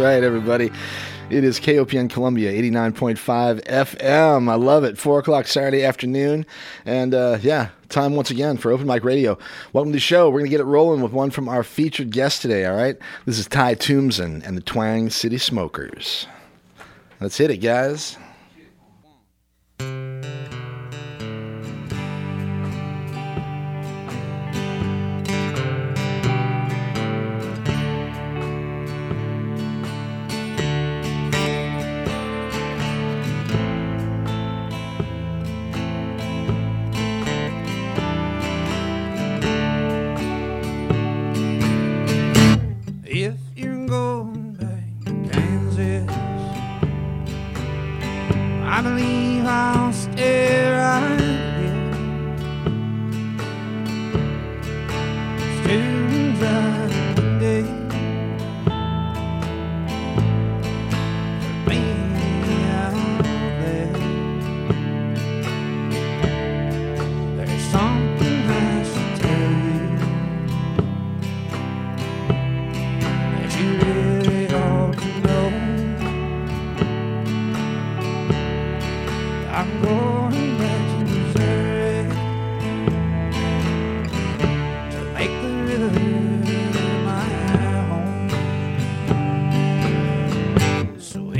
right, everybody. It is KOPN Columbia, 89.5 FM. I love it. Four o'clock Saturday afternoon. And uh, yeah, time once again for Open Mic Radio. Welcome to the show. We're going to get it rolling with one from our featured guest today, all right? This is Ty Toomsen and the Twang City Smokers. Let's hit it, guys.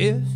if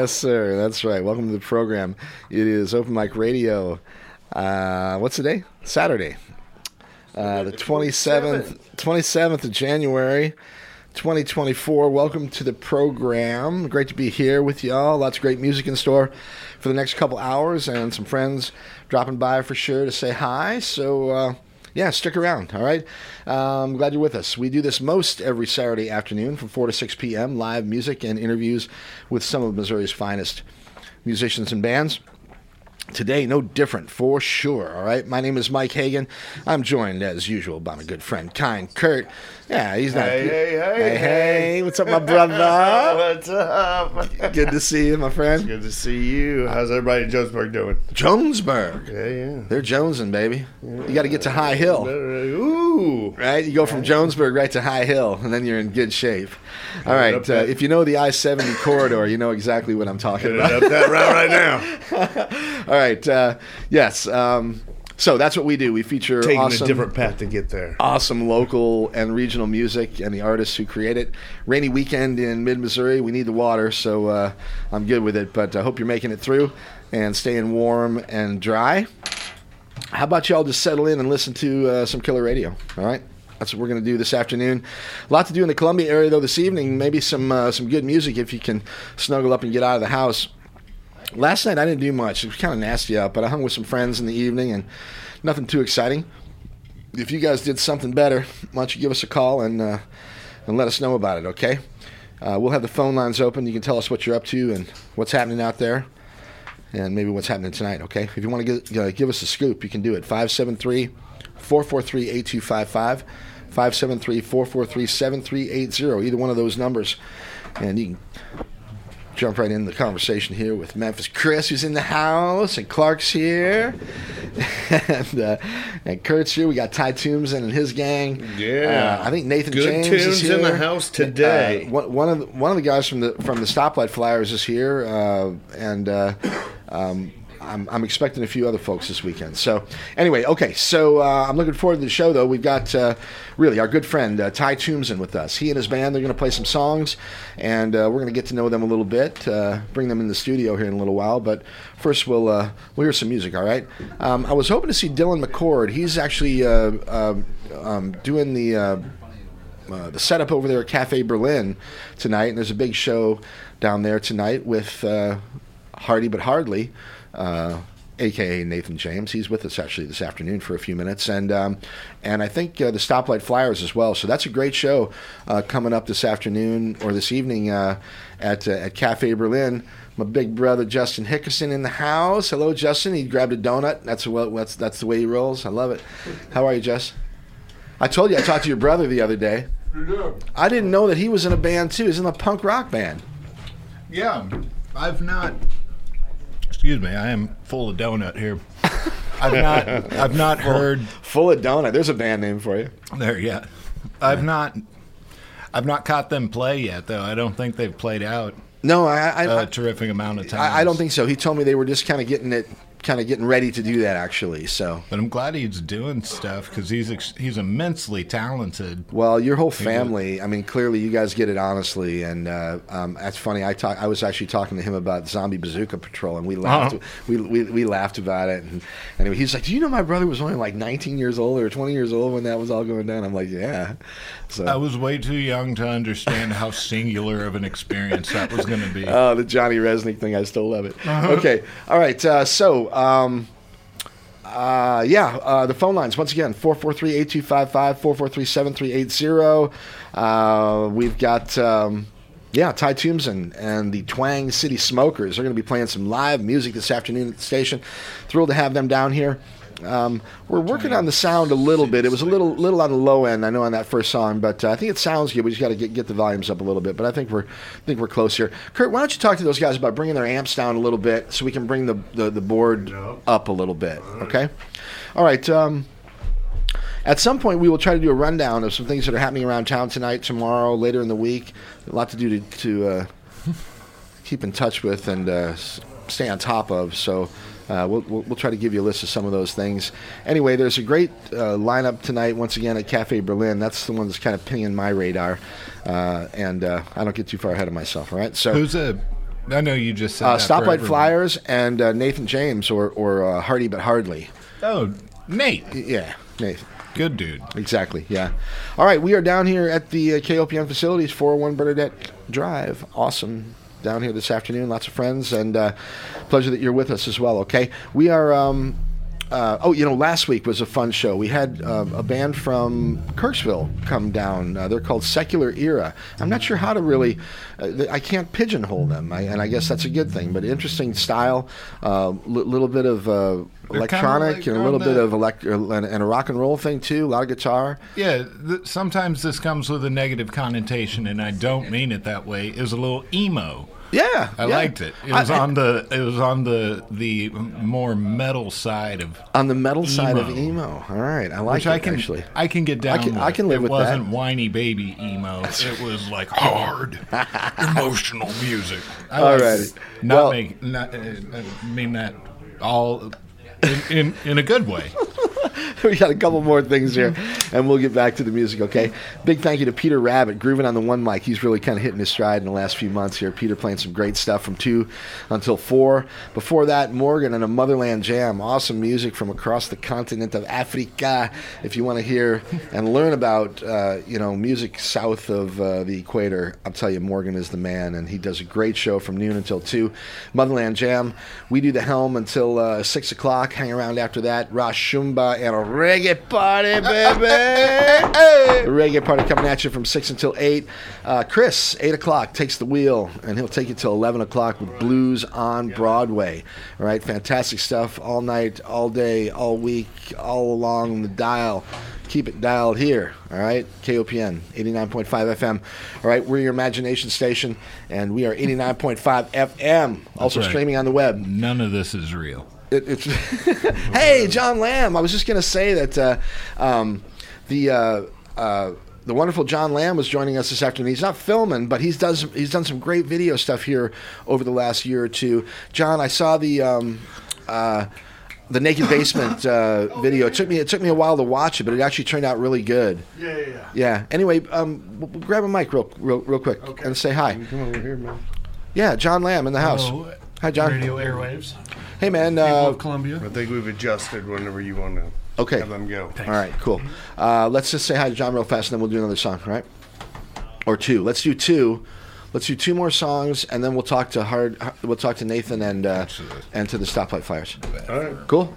Yes, sir. That's right. Welcome to the program. It is Open Mic Radio. Uh, what's the day? Saturday. Uh, the 27th, 27th of January, 2024. Welcome to the program. Great to be here with y'all. Lots of great music in store for the next couple hours and some friends dropping by for sure to say hi. So, uh, yeah, stick around, all right? Um, glad you're with us. We do this most every Saturday afternoon from 4 to 6 p.m. Live music and interviews with some of Missouri's finest musicians and bands. Today, no different for sure. All right. My name is Mike Hagan. I'm joined, as usual, by my good friend, kind Kurt. Yeah, he's not. Hey, hey, hey, hey, hey. What's up, my brother? What's up? good to see you, my friend. Good to see you. How's everybody in Jonesburg doing? Jonesburg. Yeah, yeah. They're Jonesing, baby. You got to get to High Hill. Ooh. Right, you go from Jonesburg right to High Hill, and then you're in good shape. All right, uh, if you know the I-70 corridor, you know exactly what I'm talking about. up that route right now. All right, uh, yes. Um, so that's what we do. We feature Taking awesome, a different path to get there. awesome local and regional music and the artists who create it. Rainy weekend in mid Missouri. We need the water, so uh, I'm good with it. But I hope you're making it through and staying warm and dry. How about y'all just settle in and listen to uh, some killer radio? All right. That's what we're going to do this afternoon. A lot to do in the Columbia area though this evening. Maybe some uh, some good music if you can snuggle up and get out of the house. Last night I didn't do much. It was kind of nasty out, but I hung with some friends in the evening and nothing too exciting. If you guys did something better, why don't you give us a call and uh, and let us know about it? Okay. Uh, we'll have the phone lines open. You can tell us what you're up to and what's happening out there and maybe what's happening tonight, okay? If you want to give, uh, give us a scoop, you can do it. 573 443 8255, 573 443 7380, either one of those numbers. And you can jump right in the conversation here with Memphis Chris, who's in the house, and Clark's here, and, uh, and Kurt's here. We got Ty Toomsen his gang. Yeah. Uh, I think Nathan Good James tunes is here. in the house today. Uh, one, one of the, one of the guys from the from the Stoplight Flyers is here, uh, and uh, um, I'm, I'm expecting a few other folks this weekend. So anyway, okay. So uh, I'm looking forward to the show. Though we've got uh, really our good friend uh, Ty Toomsen with us. He and his band they're going to play some songs, and uh, we're going to get to know them a little bit. Uh, bring them in the studio here in a little while. But first, we'll uh, we'll hear some music. All right. Um, I was hoping to see Dylan McCord. He's actually um, um, doing the. The setup over there at Cafe Berlin tonight, and there's a big show down there tonight with Hardy but Hardly, uh, aka Nathan James. He's with us actually this afternoon for a few minutes, and um, and I think uh, the Stoplight Flyers as well. So that's a great show uh, coming up this afternoon or this evening uh, at uh, at Cafe Berlin. My big brother Justin Hickerson in the house. Hello, Justin. He grabbed a donut. That's what that's that's the way he rolls. I love it. How are you, Jess? I told you I talked to your brother the other day. I didn't know that he was in a band too. He's in a punk rock band. Yeah, I've not. Excuse me, I am full of donut here. I've not. I've not heard Full of donut. There's a band name for you. there yet. I've not. I've not caught them play yet, though. I don't think they've played out No, I I, a I, terrific amount of time. I, I don't think so. He told me they were just kind of getting it, kind of getting ready to do that actually. So, But I'm glad he's doing stuff because he's ex- he's immensely talented. well, your whole family. I mean, clearly you guys get it honestly, and uh, um, that's funny. I talk. I was actually talking to him about Zombie Bazooka Patrol, and we laughed. Uh-huh. We, we we laughed about it. And anyway, he's like, "Do you know my brother was only like 19 years old or 20 years old when that was all going down?" I'm like, "Yeah." So. I was way too young to understand how singular of an experience that was going to be. Oh, the Johnny Resnick thing. I still love it. Okay. All right. Uh, so, um, uh, yeah, uh, the phone lines, once again, 443 8255, 443 7380. Uh, We've got. Um, yeah, Ty Toomsen and the Twang City Smokers are going to be playing some live music this afternoon at the station. Thrilled to have them down here. Um, we're working on the sound a little bit. It was a little little on the low end, I know, on that first song, but uh, I think it sounds good. We just got to get, get the volumes up a little bit. But I think we're I think we're close here. Kurt, why don't you talk to those guys about bringing their amps down a little bit so we can bring the the, the board up a little bit? Okay. All right. Um, at some point, we will try to do a rundown of some things that are happening around town tonight, tomorrow, later in the week. A lot to do to, to uh, keep in touch with and uh, stay on top of. So uh, we'll, we'll, we'll try to give you a list of some of those things. Anyway, there's a great uh, lineup tonight, once again, at Cafe Berlin. That's the one that's kind of pinging my radar. Uh, and uh, I don't get too far ahead of myself, all right? So. Who's a? I know you just said Uh, that Stoplight. Flyers and uh, Nathan James, or or uh, Hardy but Hardly. Oh, Nate, Yeah, Nathan. good dude. Exactly. Yeah. All right, we are down here at the uh, KOPN facilities, 401 Bernadette Drive. Awesome. Down here this afternoon, lots of friends, and uh, pleasure that you're with us as well. Okay, we are. Um, uh, oh, you know, last week was a fun show. We had uh, a band from Kirksville come down. Uh, they're called Secular Era. I'm not sure how to really. Uh, I can't pigeonhole them, I, and I guess that's a good thing. But interesting style, a little bit of uh, electronic like and a little bit of elect- and, a rock and roll thing too. A lot of guitar. Yeah, th- sometimes this comes with a negative connotation, and I don't mean it that way. It was a little emo. Yeah, I yeah. liked it. It was I- on the it was on the the more metal side of on the metal side of emo. emo. All right, I like which it I can actually. I can get down. can- with. I can live it with that. It wasn't whiny baby emo. It was like hard, emotional music. I All like Not Well- make not uh, mean that all in, in in a good way. we got a couple more things here, and we'll get back to the music. Okay. Big thank you to Peter Rabbit, grooving on the one mic. He's really kind of hitting his stride in the last few months here. Peter playing some great stuff from two until four. Before that, Morgan and a Motherland Jam. Awesome music from across the continent of Africa. If you want to hear and learn about uh, you know music south of uh, the equator, I'll tell you, Morgan is the man, and he does a great show from noon until two. Motherland Jam. We do the helm until uh, six o'clock. Hang around after that. Rashumba and a reggae party, baby. reggae party coming at you from six until eight. Uh, Chris, eight o'clock, takes the wheel, and he'll take you till eleven o'clock with Blues on Broadway. All right, fantastic stuff all night, all day, all week, all along the dial. Keep it dialed here, all right? KOPN, 89.5 FM. All right, we're your imagination station, and we are 89.5 FM. Also right. streaming on the web. None of this is real. It, it's hey, John Lamb. I was just going to say that uh, um, the uh, uh, the wonderful John Lamb was joining us this afternoon. He's not filming, but he's does he's done some great video stuff here over the last year or two. John, I saw the. Um, uh, the naked basement uh, video. It took me it took me a while to watch it, but it actually turned out really good. Yeah, yeah, yeah. Yeah. Anyway, um, w- w- grab a mic real real, real quick and say hi. Come over here, man. Yeah, John Lamb in the house. Hello, Hi, John. Radio airwaves. Hey, man. People Uh, of Columbia. I think we've adjusted whenever you want to okay. have them go. All right, cool. Uh, let's just say hi to John real fast, and then we'll do another song, right? Or two. Let's do two. Let's do two more songs, and then we'll talk to hard. We'll talk to Nathan and uh, and to the Stoplight Flyers. All right. Cool.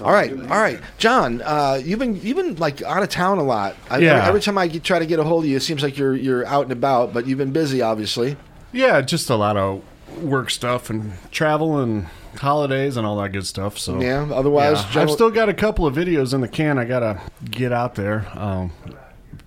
All right, all right, John. Uh, you've been you've been like out of town a lot. I, Yeah. Every, every time I get, try to get a hold of you, it seems like you're you're out and about, but you've been busy, obviously. Yeah, just a lot of work stuff and travel and holidays and all that good stuff. So Yeah. Otherwise, Yeah. I've still got a couple of videos in the can. I gotta get out there. Um,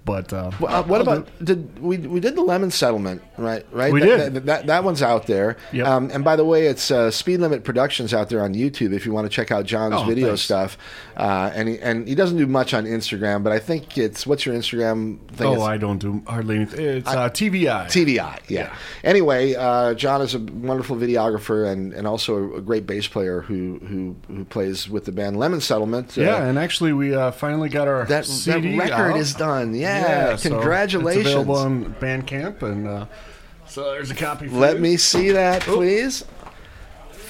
but uh, Well, uh, what about did we we did the lemon settlement right right We that, did. that, that, that one's out there Yep. um, and by the way it's uh, Speed Limit Productions out there on YouTube if you want to check out John's Oh, video thanks. stuff uh, and he, and he doesn't do much on Instagram but I think it's what's your Instagram thing Oh, It's I don't do hardly anything. It's uh, TVI. TVI yeah, anyway uh, John is a wonderful videographer and, and also a great bass player who, who who plays with the band Lemon Settlement uh, yeah, and actually, we uh, finally got our that, that record out. is done yeah, so congratulations It's available on Bandcamp, and uh, so there's a copy. For Let you. me see that, please.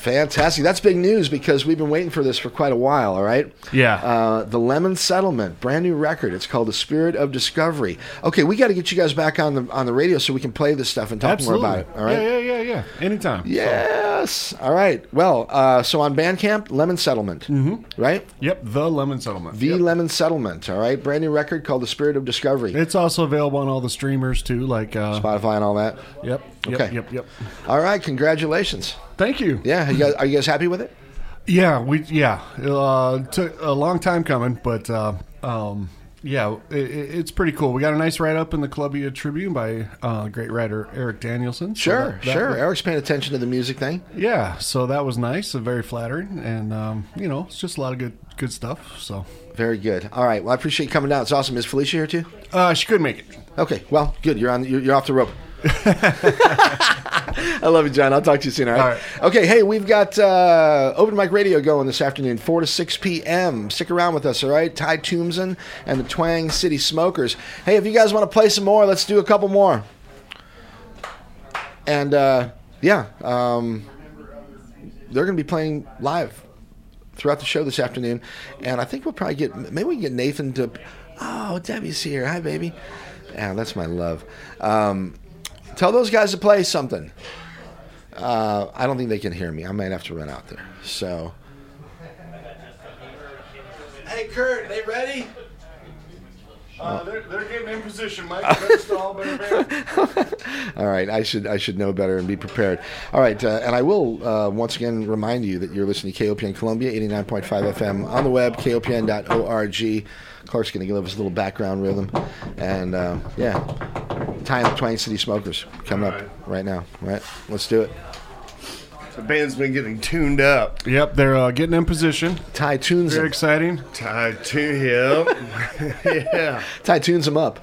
Fantastic. That's big news because we've been waiting for this for quite a while, all right? Yeah. Uh, the Lemon Settlement, brand new record. It's called The Spirit of Discovery. Okay, we got to get you guys back on the on the radio so we can play this stuff and talk Absolutely. more about it, all right? Yeah, yeah, yeah, yeah. Anytime. Yes. All right. Well, uh, so on Bandcamp, Lemon Settlement, mm-hmm. right? Yep. The Lemon Settlement. The Yep. Lemon Settlement, all right? Brand new record called The Spirit of Discovery. It's also available on all the streamers too, like uh, Spotify and all that. Yep. Yep. Okay. Yep. Yep. All right. Congratulations. Thank you. Yeah. You guys, are you guys happy with it? Yeah. We. Yeah. Uh, took a long time coming, but uh, um, yeah, it- it's pretty cool. We got a nice write up in the Columbia Tribune by uh, great writer Eric Danielson. So Sure, that- that sure. was- Eric's paying attention to the music thing. yeah. So that was nice and very flattering, and um, you know, it's just a lot of good good stuff. So Very good. All right. Well, I appreciate you coming down. It's awesome. Is Felicia here too? uh, she couldn't make it. Okay. Well, good. You're on. You're, you're off the rope. I love you, John. I'll talk to you soon. All right. All right. Okay. Hey, we've got uh, open mic radio going this afternoon, four to six p.m. Stick around with us. All right. Ty Toomsen and the Twang City Smokers. Hey, if you guys want to play some more, let's do a couple more. And uh, yeah, um, they're going to be playing live throughout the show this afternoon, and I think we'll probably get maybe we can get Nathan to. Oh, Debbie's here. Hi, baby. Yeah, that's my love. Um, tell those guys to play something. Uh, I don't think they can hear me. I might have to run out there. So. Hey, Kurt, they ready? Uh, they're, they're getting in position, Mike. Better stall, better bear. All right, I should I should know better and be prepared. All right, uh, and I will uh, once again remind you that you're listening to KOPN Columbia, 89.5 FM on the web, kopn.org. Clark's going to give us a little background rhythm, and uh, yeah, Ty and the Twang City Smokers coming up right now. Right, let's do it. The band's been getting tuned up. Yep, they're uh, getting in position. Ty tunes Very them. exciting. Tied to him. yeah. Ty tunes them up.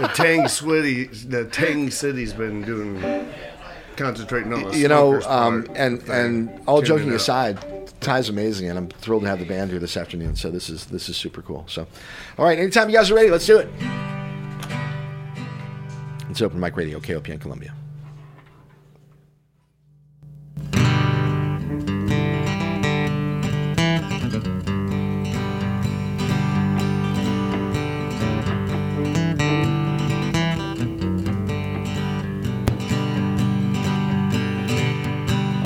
The Tang City, the Tang City's been doing, concentrating on the you know, um, part and and all joking aside, Ty's amazing, and I'm thrilled to have the band here this afternoon. So this is this is super cool. So, all right, anytime you guys are ready, let's do it. It's Open Mic Radio, KOPN Columbia.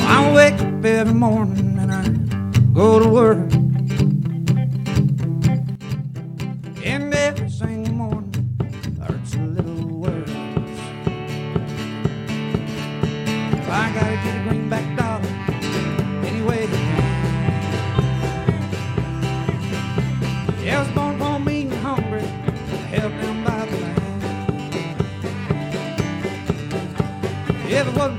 I wake up every morning and I go to work. Gotta get a greenback dollar anyway. Yeah, I was born for being hungry, held down by the land. If it wasn't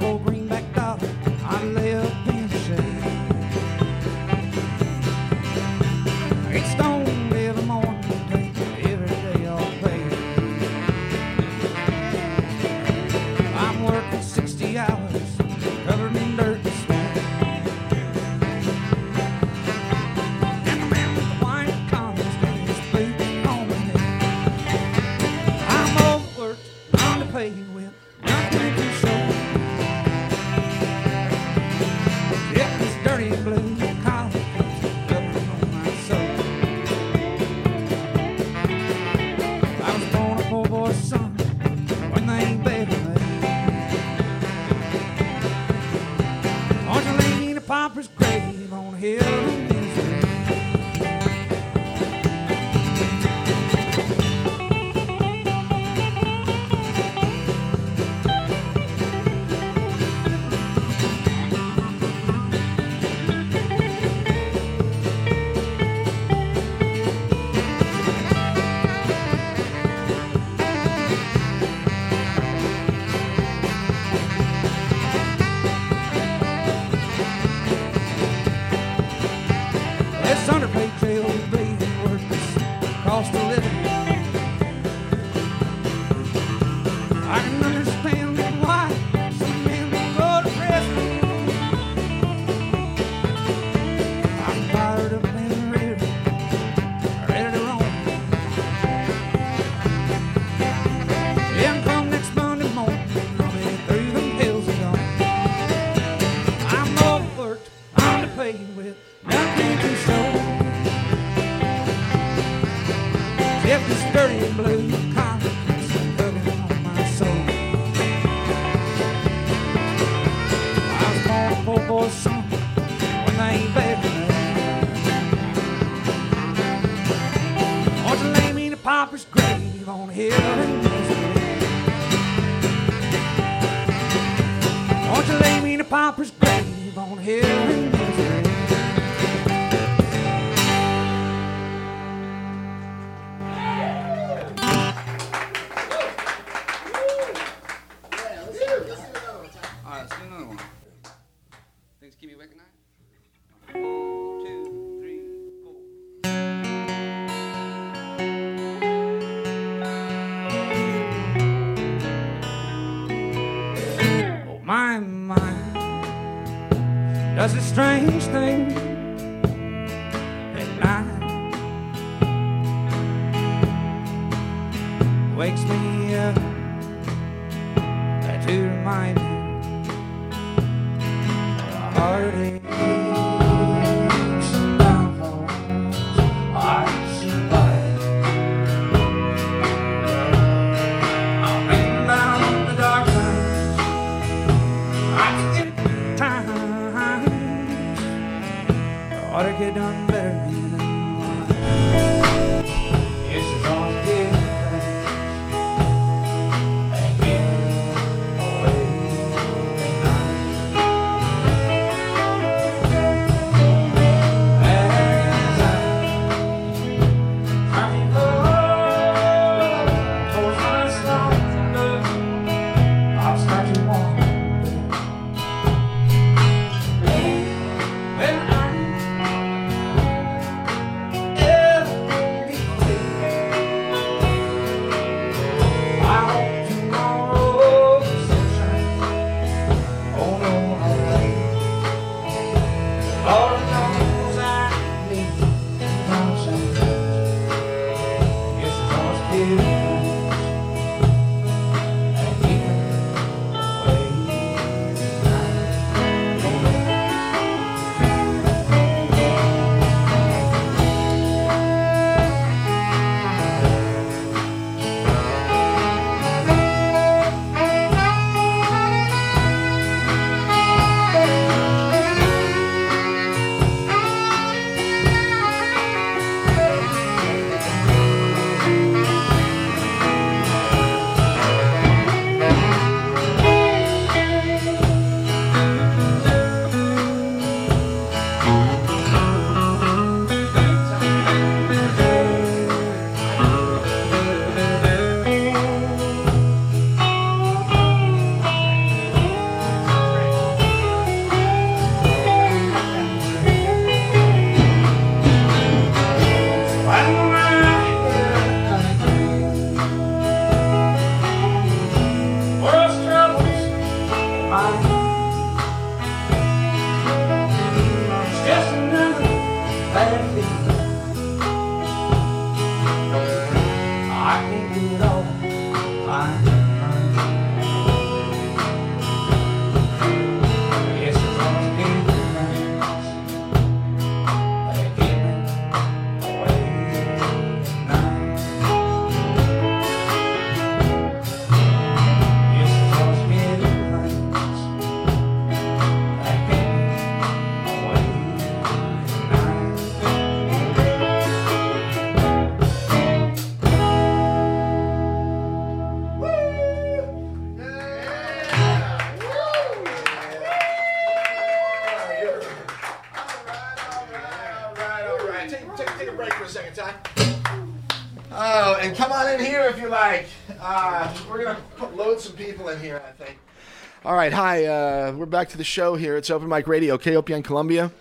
right, hi. Uh, we're back to the show here. It's Open Mic Radio, KOPN Columbia,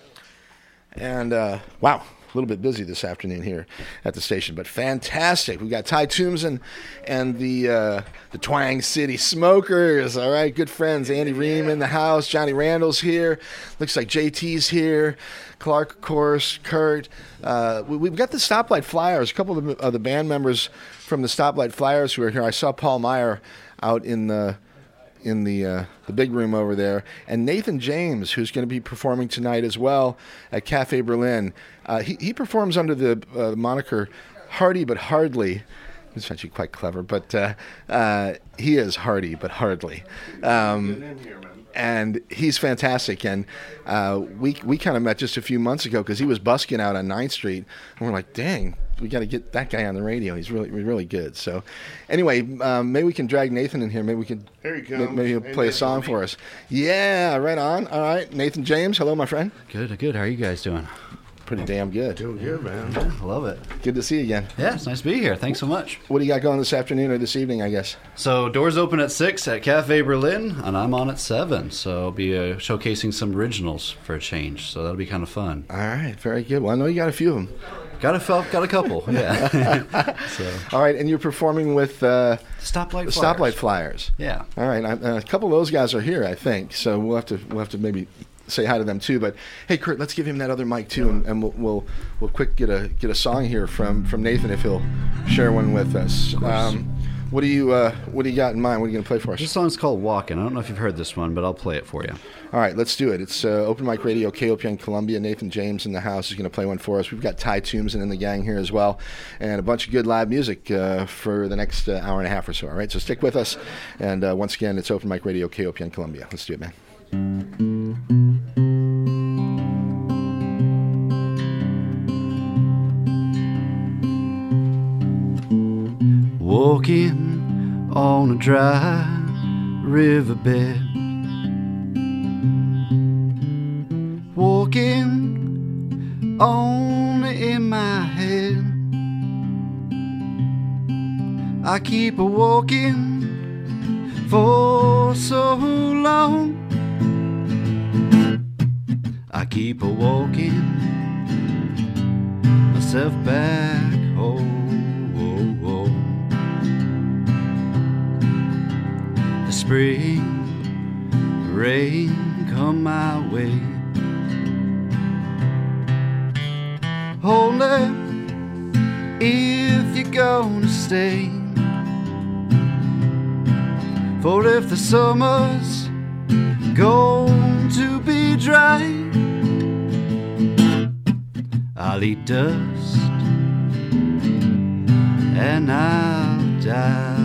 and uh, wow, a little bit busy this afternoon here at the station, but fantastic. We got Ty Toomsen and and the uh, the Twang City Smokers. All right, good friends. Andy Rehm in the house. Johnny Randall's here. Looks like JT's here. Clark, of course. Kurt. Uh, we, we've got the Stoplight Flyers. A couple of the, of the band members from the Stoplight Flyers who are here. I saw Paul Meyer out in the in the uh, the big room over there, and Nathan James, who's going to be performing tonight as well at Cafe Berlin. Uh, he he performs under the uh, moniker Hardy but Hardly. It's actually quite clever, but uh, uh, he is hardy but hardly. Um, and he's fantastic. And uh, we we kind of met just a few months ago because he was busking out on 9th Street, and we're like, dang, we got to get that guy on the radio. He's really really good. So, anyway, um, maybe we can drag Nathan in here. Maybe we can. Here he comes. Maybe he'll Hey, play a song for us. Yeah, right on. All right, Nathan James. Hello, my friend. Good, good. How are you guys doing? Pretty damn good. Doing good, man. I love it. Good to see you again. Yeah, it's nice to be here. Thanks so much. What do you got going this afternoon or this evening? I guess. So doors open at six at Cafe Berlin, and I'm on at seven. So I'll be uh, showcasing some originals for a change. So that'll be kind of fun. All right, very good. Well, I know you got a few of them. Got a fel- got a couple. Yeah. so All right, and you're performing with uh, stoplight. Flyers. Stoplight Flyers. Yeah. All right, I, uh, a couple of those guys are here, I think. So we'll have to we'll have to maybe say hi to them too. But hey, Kurt, let's give him that other mic too, and, and we'll, we'll we'll quick get a get a song here from from Nathan if he'll share one with us. Um, what do you uh, what do you got in mind? What are you gonna play for us? This song's called "Walking." I don't know if you've heard this one, but I'll play it for you. All right, let's do it. It's uh, Open Mic Radio, KOPN Columbia. Nathan James in the house is going to play one for us. We've got Ty Toomsen in the gang here as well, and a bunch of good live music uh, for the next uh, hour and a half or so. All right, so stick with us. And uh, once again, it's Open Mic Radio, KOPN Columbia. Let's do it, man. Walking on a dry riverbed. Walking on in my head. I keep a walking for so long. I keep a walking myself back home. Spring rain come my way. Only if you're gonna stay. For if the summer's going to be dry, I'll eat dust and I'll die.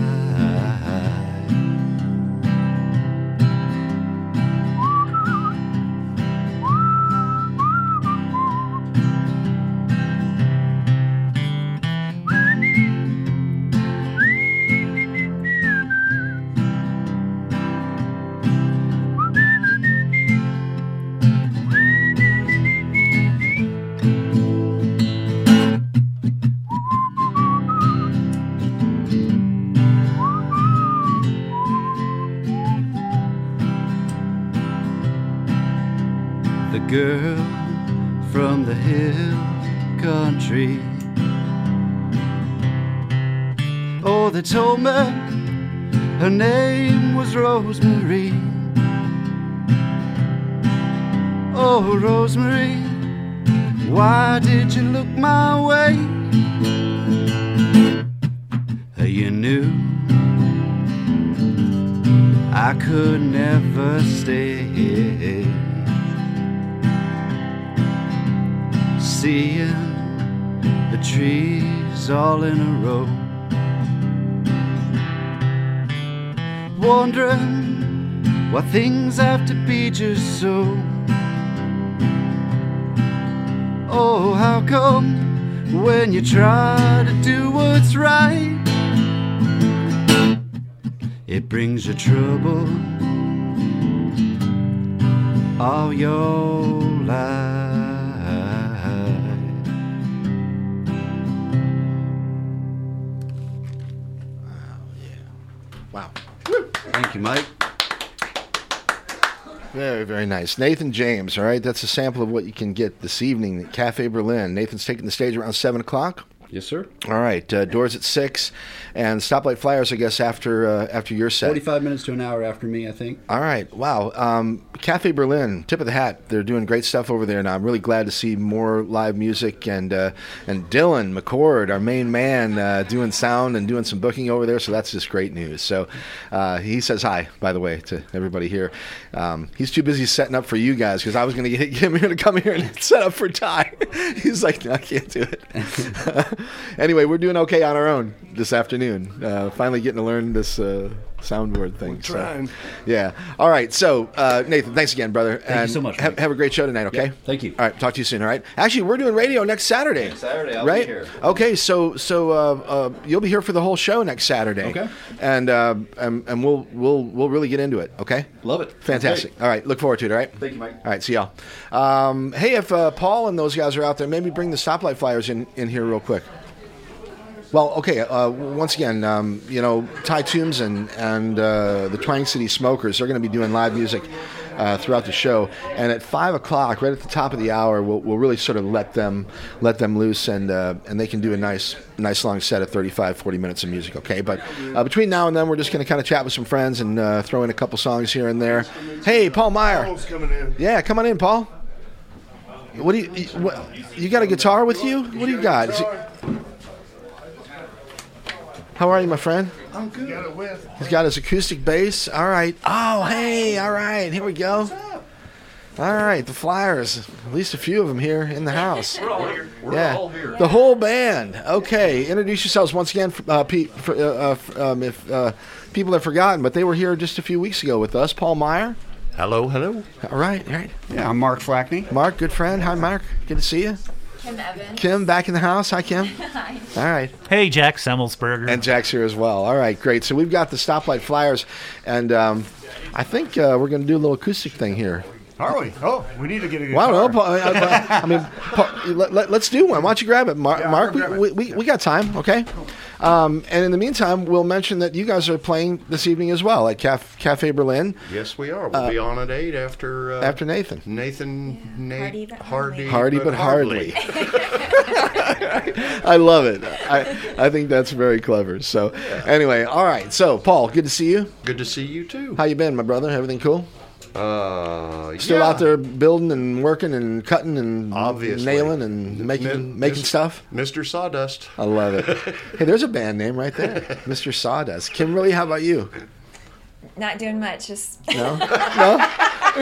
All in a row. Wondering why things have to be just so. Oh, how come when you try to do what's right, it brings you trouble all your life? Thank you, Mike. Very, very nice. Nathan James, all right? That's a sample of what you can get this evening at Cafe Berlin. Nathan's taking the stage around 7 o'clock. Yes, sir. All right, uh, doors at 6, and Stoplight Flyers, I guess, after uh, after your set. 45 minutes to an hour after me, I think. All right. Wow. Um, Cafe Berlin, tip of the hat. They're doing great stuff over there, and I'm really glad to see more live music and uh, and Dylan McCord, our main man, uh, doing sound and doing some booking over there. So that's just great news. So uh, he says hi, by the way, to everybody here. Um, he's too busy setting up for you guys because I was going to get him here to come here and set up for Ty. he's like, no, I can't do it. anyway, we're doing okay on our own this afternoon. Uh, finally getting to learn this uh, soundboard thing. so- trying. yeah. All right. So, uh, Nathan, thanks again, brother. Thank you so much, Have, have a great show tonight. Okay. Yeah, thank you. All right. Talk to you soon. All right. Actually, we're doing radio next Saturday. Next Saturday, I'll be right? here. Okay. So, so uh, uh, you'll be here for the whole show next Saturday. Okay. And uh, and, and we'll we'll we'll really get into it. Okay. Love it. Fantastic. All right. Look forward to it. All right. Thank you, Mike. All right. See y'all. Um, hey, if uh, Paul and those guys are out there, maybe bring the stoplight flyers in in here real quick. Well, okay. Uh, once again, um, you know, Ty Toomsen and and uh, the Twang City Smokers are going to be doing live music uh, throughout the show. And at five o'clock, right at the top of the hour, we'll, we'll really sort of let them let them loose, and uh, and they can do a nice nice long set of 35, 40 minutes of music. Okay, but uh, between now and then, we're just going to kind of chat with some friends and uh, throw in a couple songs here and there. Hey, Paul Meyer. Paul's coming in. Yeah, come on in, Paul. What do you you, what, you got a guitar with you? What do you got? Is it, how are you, my friend? I'm good. Got it with. He's got his acoustic bass. All right. Oh, hey. All right. Here we go. All right. The Flyers. At least a few of them here in the house. We're all here. We're yeah. The whole band. Okay. Introduce yourselves once again, uh, Pete. For, uh, uh, um, if uh, people have forgotten, but they were here just a few weeks ago with us. Paul Meyer. Hello, hello. All right. All right. Yeah, I'm Mark Flackney. Mark, good friend. Hi, Mark. Good to see you. Kim Evans. Kim, back in the house. Hi, Kim. Hi. All right. Hey, Jack Semmelsberger. And Jack's here as well. All right, great. So we've got the stoplight flyers, and um, I think uh, we're going to do a little acoustic thing here. Are we? Oh, we need to get a guitar. Well, I don't know. Paul, I, I- I mean, Paul, let, us do one. Why don't you grab it, Mar- Yeah, Mark? grab it. We, we, we got time, okay? Um, and in the meantime, we'll mention that you guys are playing this evening as well at Caf- Cafe Berlin Yes, we are. We'll be on at eight after uh, after Nathan. Nathan Hardy Nate but Hardy, Hardy but hardly. I love it. I, I think that's very clever. So, anyway, all right. So, Paul, good to see you. Good to see you too. How you been, my brother? Everything cool? Uh, Still yeah. out there building and working and cutting and Obviously. nailing and making making mis- stuff. Mr. Sawdust. I love it. hey, there's a band name right there, Mr. Sawdust. Kimberly, how about you? Not doing much, just No, no,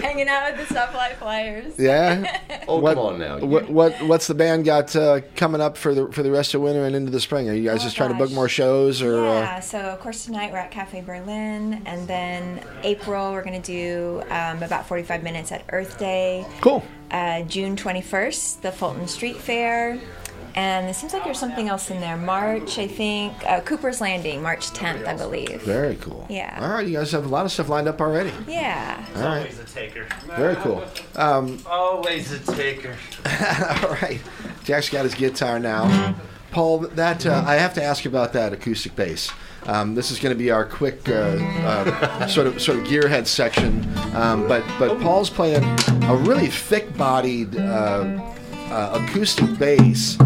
hanging out with the Stoplight Flyers. yeah. Oh, What- come on now. What what what's the band got uh, coming up for the for the rest of winter and into the spring? Are you guys Oh, just trying to book more shows or? Uh, Yeah, so of course tonight we're at Cafe Berlin, and then April we're gonna do um, about 45 minutes at Earth Day. cool. Uh, June 21st, the Fulton Street Fair, and it seems like there's something else in there. March, I think, uh, Cooper's Landing, March 10th, I believe. Very cool. Yeah. All right, you guys have a lot of stuff lined up already. Yeah. All right. Always a taker. Very cool. Um, Always a taker. all right. Jack's got his guitar now. Paul, that uh, I have to ask you about that acoustic bass. Um, this is going to be our quick uh, uh, sort of sort of gearhead section, um, but but Paul's playing a really thick-bodied uh, uh, acoustic bass,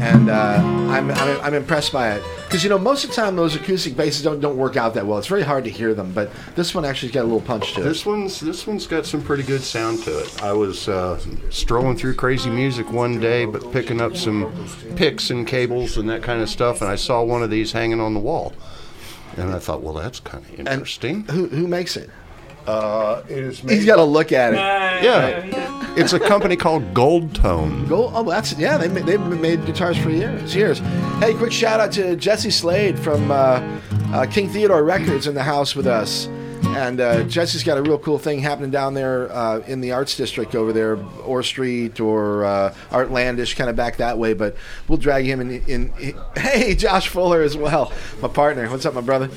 and uh, I'm, I'm I'm impressed by it because you know most of the time those acoustic basses don't don't work out that well. It's very hard to hear them, but this one actually's got a little punch to it. This one's this one's got some pretty good sound to it. I was uh, strolling through crazy music one day, but picking up some picks and cables and that kind of stuff, and I saw one of these hanging on the wall, and I thought, well, that's kind of interesting. Who who makes it? Uh, it is He's made. got to look at it. yeah, it's a company called Gold Tone. Go. Oh, that's yeah. They they've made guitars for years. Years. Hey, quick shout out to Jesse Slade from uh, uh, King Theodore Records in the house with us. And uh, Jesse's got a real cool thing happening down there uh, in the Arts District over there, Orr Street or uh, Artlandish, kind of back that way. But we'll drag him in, in, Hey, Josh Fuller as well, my partner. What's up, my brother?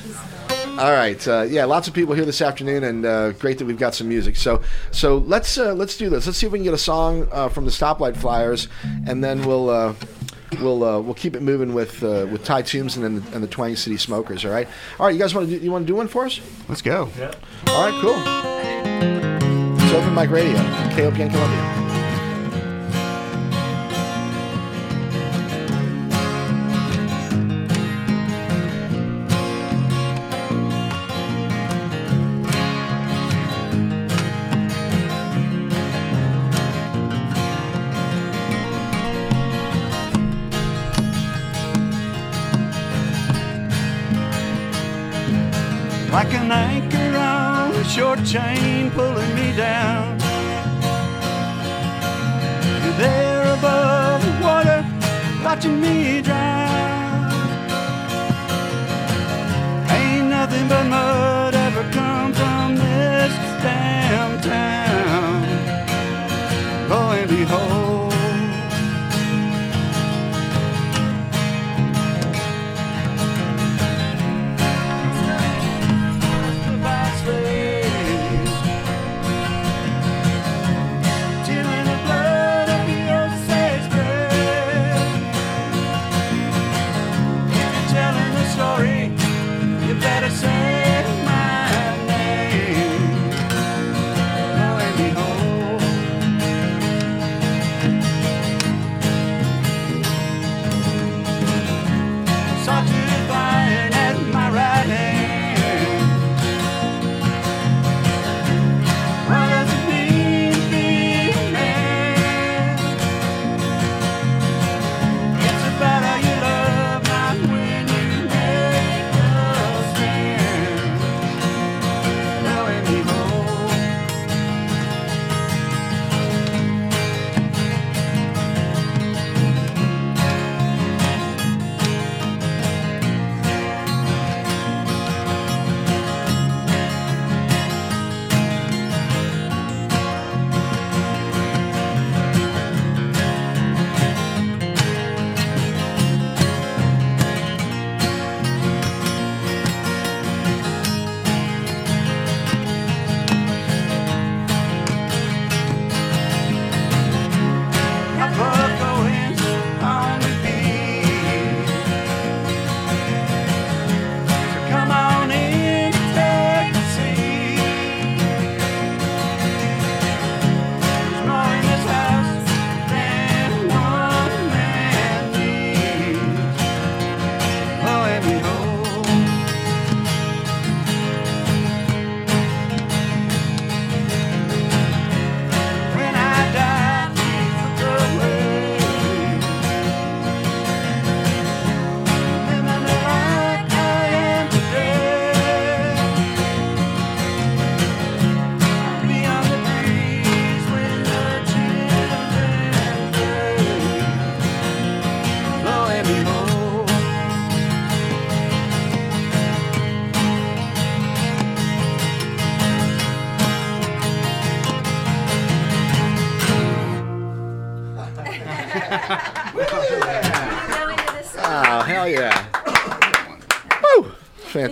All right, uh, yeah, lots of people here this afternoon, and uh, great that we've got some music. So, so let's uh, let's do this. Let's see if we can get a song uh, from the Stoplight Flyers, and then we'll uh, we'll uh, we'll keep it moving with uh, with Ty Toomsen and, the, and the Twang City Smokers. All right, all right. You guys want to do, you want to do one for us? Let's go. Yeah. All right, cool. It's Open Mic Radio, KOPN Columbia.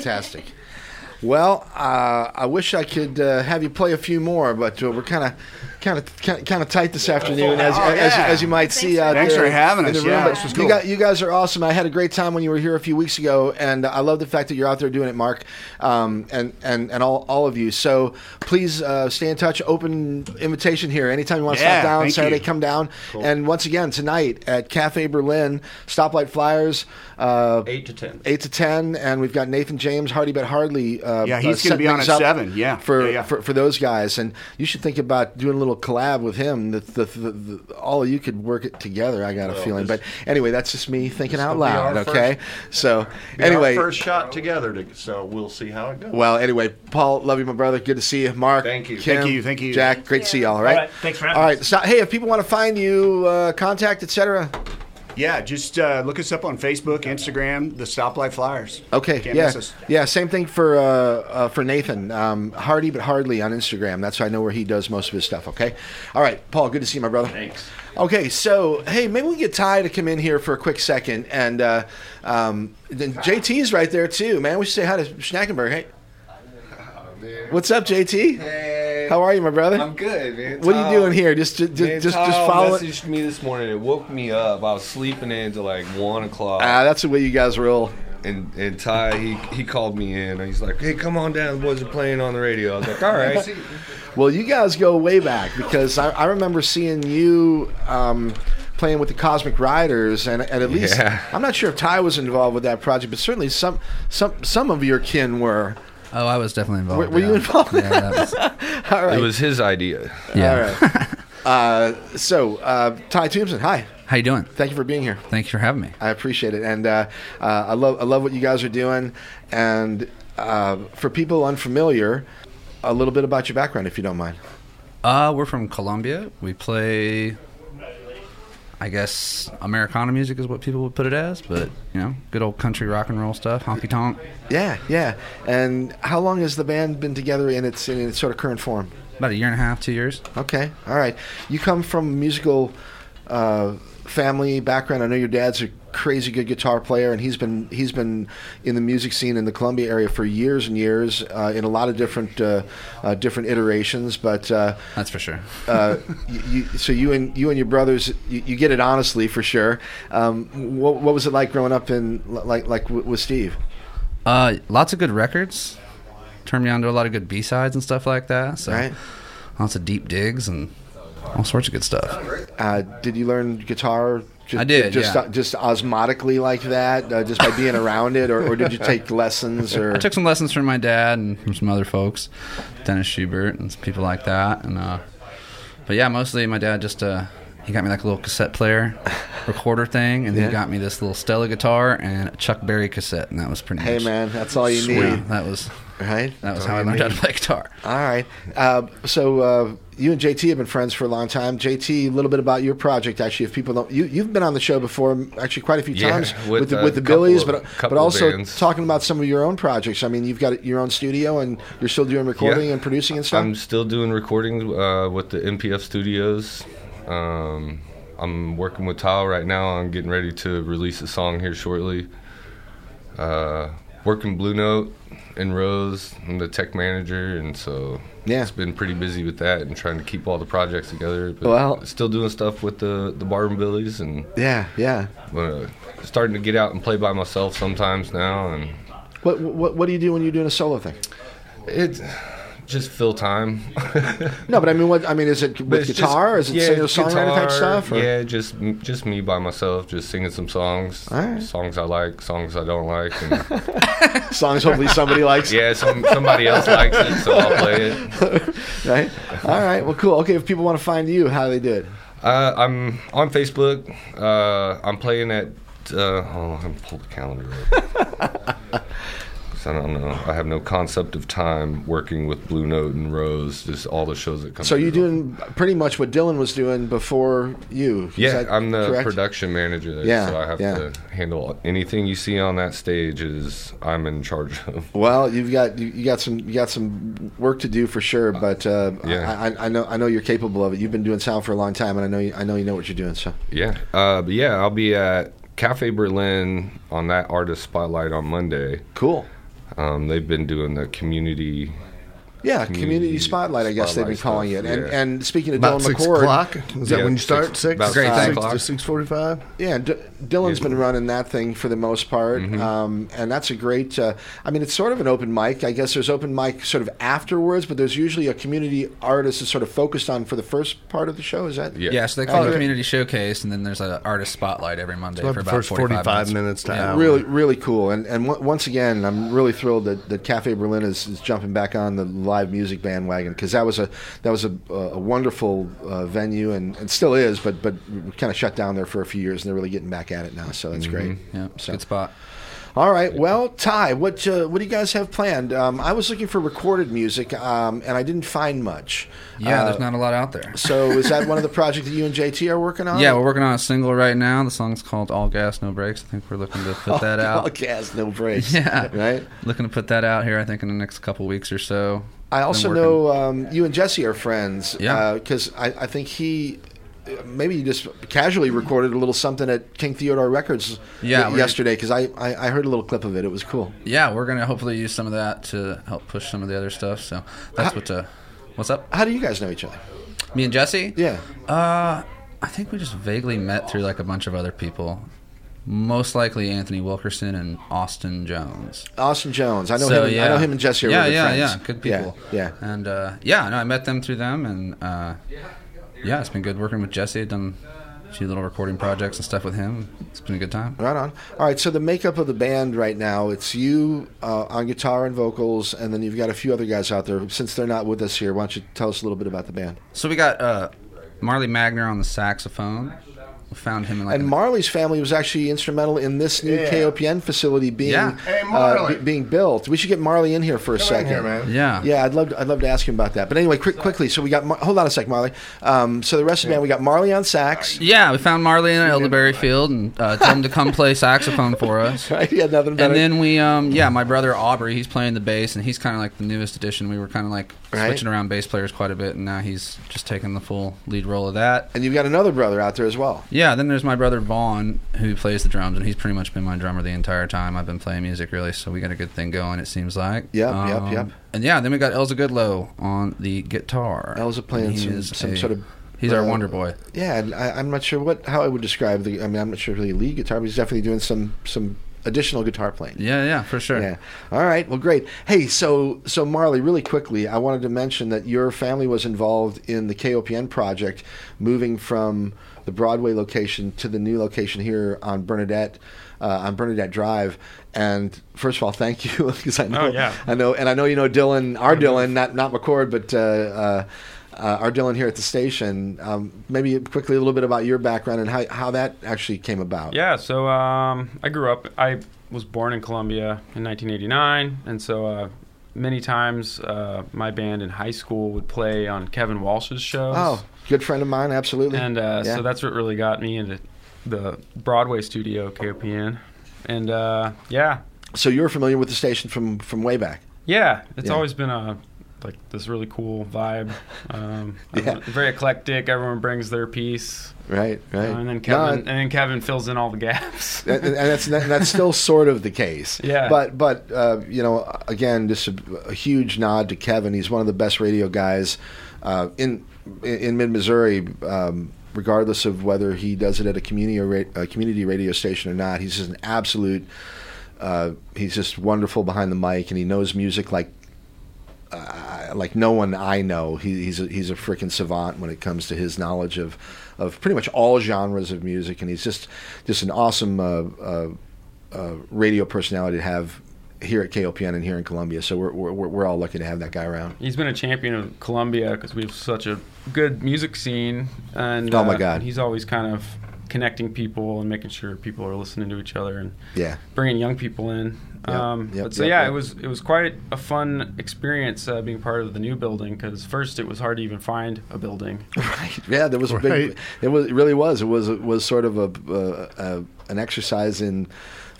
Fantastic. Well, uh, I wish I could uh, have you play a few more, but uh, we're kind of, kind of, kind of tight this afternoon, as, Oh, as, yeah. as you might see out Thanks there for having us. Yeah, But this was you, cool. guys, you guys are awesome. I had a great time when you were here a few weeks ago, and I love the fact that you're out there doing it, Mark, um, and and and all, all of you. So please uh, stay in touch. Open invitation here. Anytime you want to Yeah, stop down Saturday, you. come down. And once again tonight at Cafe Berlin, Stoplight Flyers. Uh, Eight to ten. eight to ten, and we've got Nathan James, Hardy but Hardly. Uh, Yeah, he's uh, gonna be on things at seven, yeah. for, Yeah, yeah. for for those guys, and you should think about doing a little collab with him. That the, the, the, all of you could work it together. I got a feeling, but anyway, that's just me thinking out will be loud. our Okay, so Be our anyway, first shot together, to, so we'll see how it goes. well, anyway, Paul, love you, my brother. Good to see you, Mark. Thank you. Kim, Thank you, thank you. Jack. great to see y'all. All right, All right, thanks for having All us. so hey, if people want to find you, uh, contact, etc. Yeah, just uh, look us up on Facebook, Instagram, the Stoplight Flyers. Okay, Can't yeah, miss us. yeah. Same thing for uh, uh, for Nathan um, Hardy, but hardly on Instagram. That's how I know where he does most of his stuff. Okay, all right, Paul. Good to see you, my brother. Thanks. Okay, so hey, maybe we get Ty to come in here for a quick second, and uh, um, then JT's right there too, man. We should say hi to Schnackenberg. Hey, what's up, JT? Hey, How are you, my brother? I'm good, man. what are you doing here? Just, just, Man, just, just following. messaged me this morning. It woke me up. I was sleeping in until like one o'clock. Ah, that's the way you guys roll. and and Ty he he called me in. and He's like, "Hey, come on down. The boys are playing on the radio." I was like, "All right." Well, you guys go way back because I, I remember seeing you um, playing with the Cosmic Riders, and, and at least Yeah. I'm not sure if Ty was involved with that project, but certainly some some some of your kin were. Oh, I was definitely involved. Were, were you involved? Yeah, that was, All right. It was his idea. yeah. All right. uh, so, uh, Ty Toomsen, hi. How you doing? Thank you for being here. Thank you for having me. I appreciate it, and uh, uh, I love I love what you guys are doing. And uh, for people unfamiliar, a little bit about your background, if you don't mind. Uh, we're from Colombia. We play, I guess, Americana music is what people would put it as, but you know, good old country rock and roll stuff, honky tonk. Yeah, yeah. And how long has the band been together in its in its sort of current form? About a year and a half, two years. Okay, all right. You come from a musical uh, family background. I know your dad's a crazy good guitar player, and he's been he's been in the music scene in the Columbia area for years and years uh, in a lot of different uh, uh, different iterations. But uh, That's for sure. uh, you, so you and you and your brothers, you, you get it honestly for sure. Um, what, what was it like growing up in like like with Steve? Uh, lots of good records. Turned me on to a lot of good B sides and stuff like that. So Right. lots of deep digs and all sorts of good stuff. Uh, did you learn guitar? Just, I did, Just yeah. just osmotically like that, uh, just by being around it, or, or did you take lessons? Or I took some lessons from my dad and from some other folks, Dennis Schubert and some people like that. And uh, but yeah, mostly my dad just uh, he got me like a little cassette player, recorder thing, and Yeah. he got me this little Stella guitar and a Chuck Berry cassette, and that was pretty. hey much, man, that's all you Sweet. need, That was right? that was That's how I you learned how to play guitar. All right. Uh, so uh, you and JT have been friends for a long time. JT, a little bit about your project. Actually, if people don't, you you've been on the show before, actually quite a few Yeah, times with, with the, uh, with the Billies, of- but but also bands. talking about some of your own projects. I mean, you've got your own studio and you're still doing recording Yeah. and producing and stuff. I'm still doing recording uh, with the MPF Studios. Um, I'm working with Tile right now. I'm getting ready to release a song here shortly. Uh, working Blue Note and Rose. I'm the tech manager, and so Yeah. it's been pretty busy with that and trying to keep all the projects together. But Well- still doing stuff with the the Barber Billies and yeah, yeah. uh, starting to get out and play by myself sometimes now, and What what what do you do when you're doing a solo thing? it just fill time. No, but I mean, what I mean is it with it's just- guitar? is it yeah, singer songwriter type stuff? Or? Yeah, just just me by myself, just singing some songs, right. songs I like, songs I don't like, and Songs hopefully somebody likes. yeah, some somebody else likes it, so I'll play it. Right. All right. Well, cool. Okay. If people want to find you, how do they do it? Uh, I'm on Facebook. Uh, I'm playing at. Uh, oh, I'm pull the calendar I don't know. I have no concept of time working with Blue Note and Rose. Just all the shows that come. So you're doing pretty much what Dylan was doing before you. Is Yeah, I'm the correct? production manager there, Yeah, so I have yeah. to handle anything you see on that stage. Is I'm in charge of. Well, you've got you, got some you got some work to do for sure, but uh, Yeah. I, I, I know I know you're capable of it. You've been doing sound for a long time, and I know you, I know you know what you're doing. So Yeah, uh, but yeah, I'll be at Cafe Berlin on that artist spotlight on Monday. Cool. Um, they've been doing the community. Yeah, community, Community spotlight. I guess they've been spotlight calling it. And yeah. and speaking of About Dylan six McCord, o'clock. Is that Yeah, when you six- start? Six. about Great six time. to six forty-five. Yeah, D- Dylan's Yeah. been running that thing for the most part, Mm-hmm. um, and that's a great. Uh, I mean, it's sort of an open mic. I guess there's open mic sort of afterwards, but there's usually a community artist that's sort of focused on for the first part of the show. Is that? Yeah. Yeah, so they call Oh, it yeah. community showcase, and then there's an artist spotlight every Monday About for about first 45, 45 minutes to hour. Really, really cool. And and w- once again, I'm really thrilled that, that Cafe Berlin is, is jumping back on the live music bandwagon because that was a that was a, a wonderful uh, venue and, and still is, but but kind of shut down there for a few years and they're really getting back at it now. So that's great. Yeah, So- good spot. All right. Well, Ty, what uh, what do you guys have planned? Um, I was looking for recorded music, um, and I didn't find much. Yeah, Uh, there's not a lot out there. So is that one of the projects that you and JT are working on? Yeah, we're working on a single right now. The song's called "All Gas No Brakes." I think we're looking to put that out. All gas, no brakes. Yeah, Right. Looking to put that out here. I think in the next couple weeks or so. I also know um, you and Jesse are friends. Yeah. Because I, I think he. Maybe you just casually recorded a little something at King Theodore Records Yeah, yesterday because I, I, I heard a little clip of it. It was cool. Yeah, we're gonna hopefully use some of that to help push some of the other stuff. So that's what. Uh, what's up? How do you guys know each other? Me and Jesse. Yeah. Uh, I think we just vaguely met through like a bunch of other people. Most likely Anthony Wilkerson and Austin Jones. Austin Jones. I know So, him. And, I know him and Jesse are yeah, really good yeah, friends. yeah, good Yeah, people. Yeah. And uh, yeah, no, I met them through them, and uh, yeah, it's been good working with Jesse. I've done a few little recording projects and stuff with him. It's been a good time. Right on. All right, so the makeup of the band right now, it's you uh, on guitar and vocals, and then you've got a few other guys out there. Since they're not with us here, why don't you tell us a little bit about the band? So we got uh, Marley Magner on the saxophone. We found him in like And an- Marley's family was actually instrumental in this new KOPN facility being Yeah. Hey, uh, Marley. be- being built. We should get Marley in here for a Come second. in here, man. yeah. Yeah, I'd love to, I'd love to ask him about that. But anyway, quick, quickly. So we got Mar- hold on a sec, Marley. Um, so the rest of the band, we got Marley on sax. Yeah, we found Marley in Elderberry Field and uh, told him to come play saxophone for us. Right? He had nothing better. And then we, um, yeah, my brother Aubrey, he's playing the bass, and he's kind of like the newest addition. We were kind of like Right. switching around bass players quite a bit, and now he's just taking the full lead role of that. and you've got another brother out there as well. Yeah, then there's my brother Vaughn, who plays the drums, and he's pretty much been my drummer the entire time I've been playing music, really. So we got a good thing going, it seems like. Yep, yep, yep. And yeah, then we got Elza Goodlow on the guitar. Elza playing some- some a- sort of, He's our uh, wonder boy. Yeah, and I, I'm not sure what how I would describe the. I mean, I'm not sure really lead guitar, but he's definitely doing some some additional guitar playing. Yeah, yeah, for sure. Yeah. All right. Well, great. Hey, so so Marley, really quickly, I wanted to mention that your family was involved in the KOPN project, moving from the Broadway location to the new location here on Bernadette. Uh, on Bernadette Drive, and first of all, thank you because I know, Oh, yeah. I know, and I know you know Dylan, our Dylan, not not McCord, but uh, uh, uh, our Dylan here at the station. Um, maybe quickly a little bit about your background and how how that actually came about. Yeah, so um, I grew up. I was born in Columbia in 1989, and so uh, many times uh, my band in high school would play on Kevin Walsh's shows. Oh, good friend of mine, absolutely. and uh, Yeah. so that's what really got me into the Broadway studio KOPN, and uh, yeah, So you're familiar with the station from from way back. yeah, it's Yeah. always been a like this really cool vibe. Um, Yeah. very eclectic. Everyone brings their piece, Right, right. Uh, and then Kevin it- and then Kevin fills in all the gaps. and, and that's that, that's still sort of the case. Yeah. But but uh, you know, again, just a, a huge nod to Kevin. He's one of the best radio guys uh, in in mid Missouri. Um, regardless of whether he does it at a community ra- a community radio station or not, he's just an absolute. Uh, he's just wonderful behind the mic, and he knows music like uh, like no one I know. He, he's a, he's a freaking savant when it comes to his knowledge of of pretty much all genres of music, and he's just just an awesome uh, uh, uh, radio personality to have here at KOPN and here in Columbia. So we're we're, we're all lucky to have that guy around. He's been a champion of Columbia because we have such a good music scene, and Oh, my uh, God. he's always kind of connecting people and making sure people are listening to each other and Yeah. bringing young people in. Yep, Um, yep, but so yep, yeah, yep. it was it was quite a fun experience uh, being part of the new building because first it was hard to even find a building. Right. Yeah, there was a big. It was. It really was. It was. It was sort of a, a, a an exercise in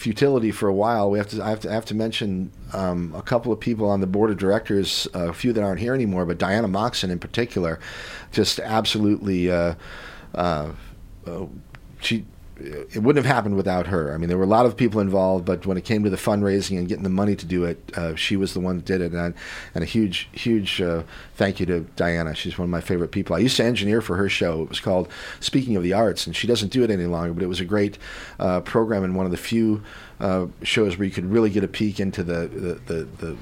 futility for a while. We have to. I have to. I have to mention um, a couple of people on the board of directors. Uh, a few that aren't here anymore, but Diana Moxon in particular, just absolutely. Uh, uh, uh, she it wouldn't have happened without her. I mean, there were a lot of people involved, but when it came to the fundraising and getting the money to do it, uh, she was the one that did it. And, and a huge, huge uh, thank you to Diana. She's one of my favorite people. I used to engineer for her show. It was called Speaking of the Arts, and she doesn't do it any longer, but it was a great uh, program and one of the few uh, shows where you could really get a peek into the the the,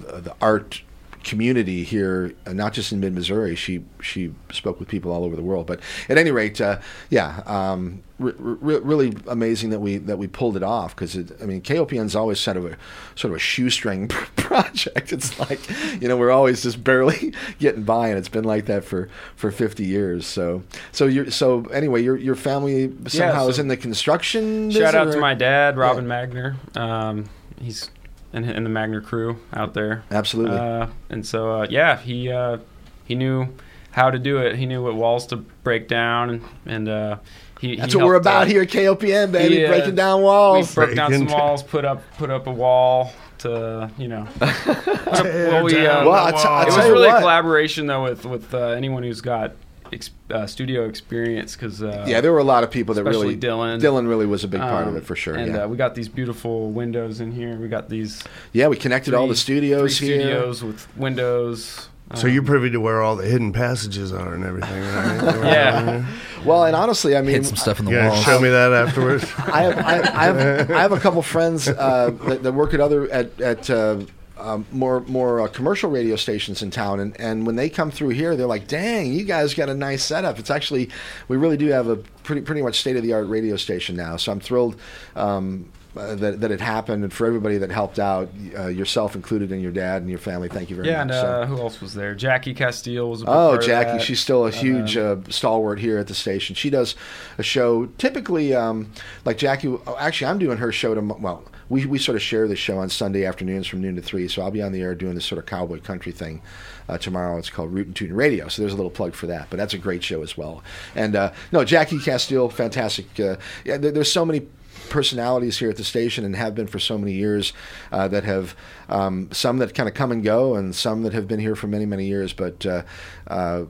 the, the art community here, uh, not just in mid Missouri. She she spoke with people all over the world. But at any rate, uh, yeah, um, re- re- really amazing that we that we pulled it off because I mean KOPN's always sort of a sort of a shoestring project. It's like you know we're always just barely getting by, and it's been like that for for 50 years. So so you so anyway, your your family somehow so is in the construction. Shout out business, to my dad, Robin Magner. Um, he's in, in the Magner crew out there. Absolutely. Uh, and so uh, yeah, he uh, he knew how to do it. He knew what walls to break down, and, and uh, he. That's he what we're about uh, here at KOPN, baby, he, uh, breaking down walls. We broke down some walls, put up put up a wall to you know. well, we, uh, Well, I t- I it was really what. a collaboration though with with uh, anyone who's got ex- uh, studio experience because uh, yeah, there were a lot of people that really Dylan. Dylan really was a big part of Um, it for sure. And yeah. uh, we got these beautiful windows in here. We got these. Yeah, we connected all the studios three here. Studios with windows. So um, you're privy to where all the hidden passages are and everything, right? Yeah. Well, and honestly, I mean, Hid some stuff in the You walls. Show me that afterwards. I have, I, I have, I have a couple friends uh, that, that work at other at, at uh, um, more more uh, commercial radio stations in town, and, and when they come through here, they're like, "Dang, you guys got a nice setup." It's actually we really do have a pretty pretty much state of the art radio station now. So I'm thrilled. Um, uh, that, that it happened, and for everybody that helped out, uh, yourself included, and your dad and your family, thank you very Yeah, and much. So- uh, who else was there? Jackie Castile was. A Oh, Jackie, she's still a huge Um, uh, stalwart here at the station. She does a show typically, um, like Jackie. oh, Actually, I'm doing her show tomorrow. Well, we we sort of share the show on Sunday afternoons from noon to three. So I'll be on the air doing this sort of cowboy country thing uh, tomorrow. It's called Root and Tune Radio. So there's a little plug for that. But that's a great show as well. And uh, no, Jackie Castile, fantastic. Uh, yeah, there, there's so many personalities here at the station and have been for so many years uh, that have um, some that kind of come and go and some that have been here for many many years but uh, uh,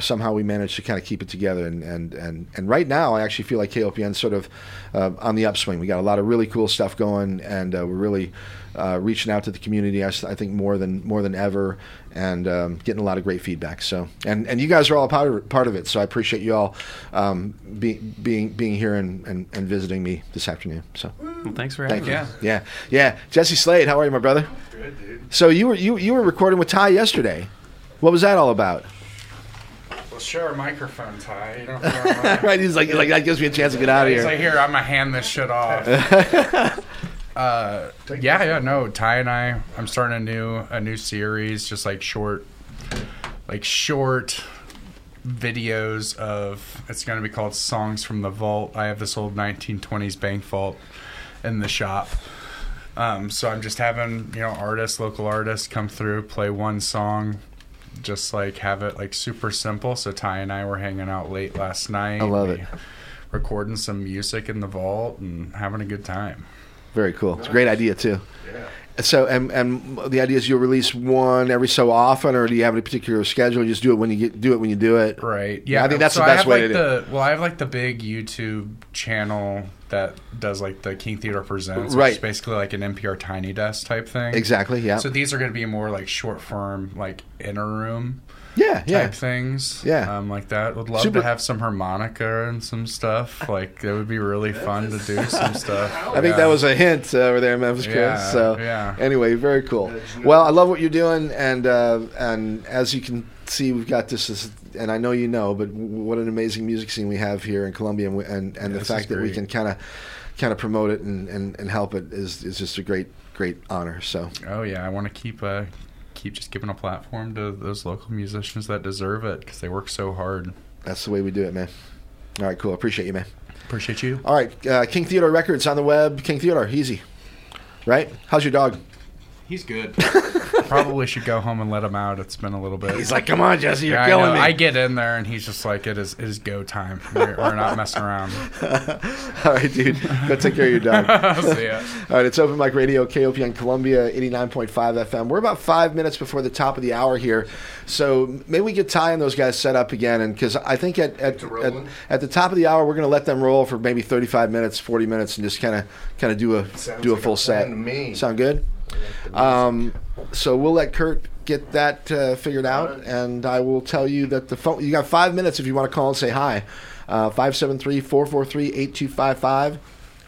somehow we managed to kind of keep it together and and and, and right now I actually feel like KOPN sort of uh, on the upswing we got a lot of really cool stuff going and uh, we're really uh, reaching out to the community I think more than more than ever and um, getting a lot of great feedback so and and you guys are all a part of, part of it so I appreciate you all um, be, being being here and, and, and visiting me this afternoon so Well, thanks for Thank having you. me. Yeah, yeah. Jesse Slade, how are you, my brother? Good, dude. So you were you you were recording with Ty yesterday. What was that all about? Well, share a microphone, Ty. You don't right, he's like like that gives me a chance to get out of He's here. like, here, I'm gonna hand this shit off. uh, yeah, yeah, no. Ty and I, I'm starting a new a new series, just like short, like short videos of. It's gonna be called Songs from the Vault. I have this old 1920s bank vault in the shop. Um, so I'm just having you know artists, local artists, come through, play one song, just like have it like super simple. So Ty and I were hanging out late last night. I love it. Recording some music in the vault and having a good time. Very cool. It's a great idea too. So and and the idea is you'll release one every so often, or do you have a particular schedule? You just do it when you get do it when you do it. Right. Yeah. I think that's so the best way like to do. it. Well, I have like the big YouTube channel that does like the King Theodore Presents, Right. which is basically like an NPR Tiny Desk type thing. Exactly, yeah. So these are going to be more like short form, like inner room. Yeah, type yeah. things. Yeah. um, like that. Would love Super- to have some harmonica and some stuff. Like it would be really fun to do some stuff. I think that was a hint uh, over there in Memphis, Chris. Yeah, so yeah. anyway, very cool. Well, I love what you're doing, and uh, and as you can see, we've got this, this, and I know you know, but what an amazing music scene we have here in Columbia, and we- and, and the fact that we can kind of kind of promote it and, and, and help it is is just a great great honor. So Oh yeah, I want to keep uh, keep just giving a platform to those local musicians that deserve it because they work so hard. that's the way we do it, man. All right, cool. Appreciate you, man. Appreciate you. All right, uh, King Theodore Records on the web. King Theodore, easy, right? How's your dog? He's good. Probably should go home and let him out. It's been a little bit. He's like, "Come on, Jesse, you're Yeah, I killing know. me." I get in there and he's just like, "It is, it is go time. We're, we're not messing around." All right, dude. Go take care of your dog. See ya. All right, it's Open Mic Radio, KOPN Columbia, 89.5 FM. We're about five minutes before the top of the hour here. So maybe we get Ty and those guys set up again. And because I think at, at, at, at the top of the hour, we're going to let them roll for maybe 35 minutes, 40 minutes, and just kind of kind of do a Sounds do a like full a set. plan to me. Sound good? Um, so we'll let Kurt get that uh, figured out, and I will tell you that the phone. You got five minutes if you want to call and say hi. Uh, Five seven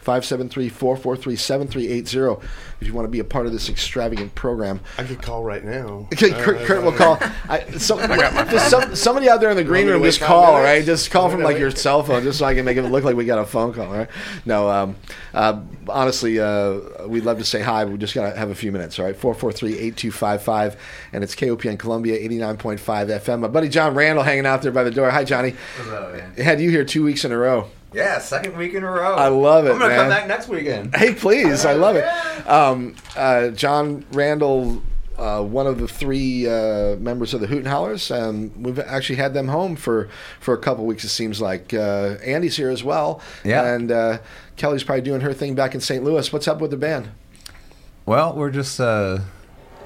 three four four three eight two five five. 573-443-7380 if you want to be a part of this extravagant program. I could call right now. Okay, Kurt, Kurt will call. I, some, just some, somebody out there in the green room, just call, minutes? right? Just call from like your wait? cell phone, just so I can make it look like we got a phone call, right? No, um, uh, honestly, uh, we'd love to say hi, but we just got to have a few minutes, all right? 443-8255, and it's KOPN Columbia, 89.5 FM. My buddy John Randall hanging out there by the door. Hi, Johnny. What's up, man? Had you here two weeks in a row. Yeah, second week in a row. I love it, I'm gonna man. come back next weekend. Hey, please, I love it. Um, uh, John Randall, uh, one of the three uh, members of the Hooten Hallers, and we've actually had them home for, for a couple weeks. It seems like uh, Andy's here as well. Yeah. and uh, Kelly's probably doing her thing back in St. Louis. What's up with the band? Well, we're just uh,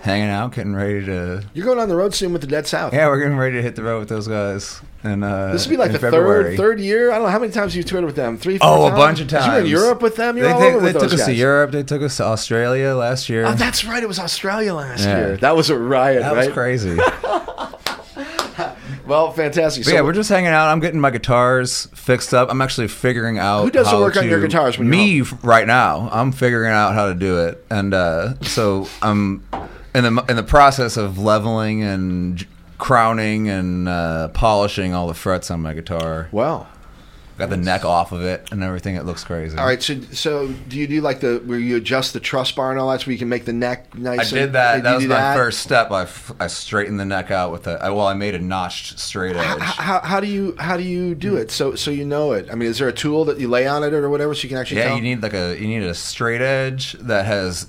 hanging out, getting ready to. You're going on the road soon with the Dead South. Yeah, we're getting ready to hit the road with those guys. And uh, This would be like the February. third third year. I don't know how many times you've toured with them. Three, four Oh, a times? bunch of times. You were in Europe with them. You're they all they, over they with took those us guys. to Europe. They took us to Australia last year. Oh, that's right. It was Australia last Yeah. year. That was a riot, That right? was crazy. well, fantastic. But yeah, we're just hanging out. I'm getting my guitars fixed up. I'm actually figuring out Who does the work on your guitars me right now. I'm figuring out how to do it, and uh, so I'm in the in the process of leveling and crowning and uh, polishing all the frets on my guitar. Wow. Got the neck off of it and everything. It looks crazy. All right, so so do you do like the where you adjust the truss bar and all that so you can make the neck nice? I did that. That was my that? first step. I, f- I straightened the neck out with a. I, well, I made a notched straight edge. How, how do you how do you do it so so you know it? I mean, is there a tool that you lay on it or whatever so you can actually Yeah, tell? you need like a you need a straight edge that has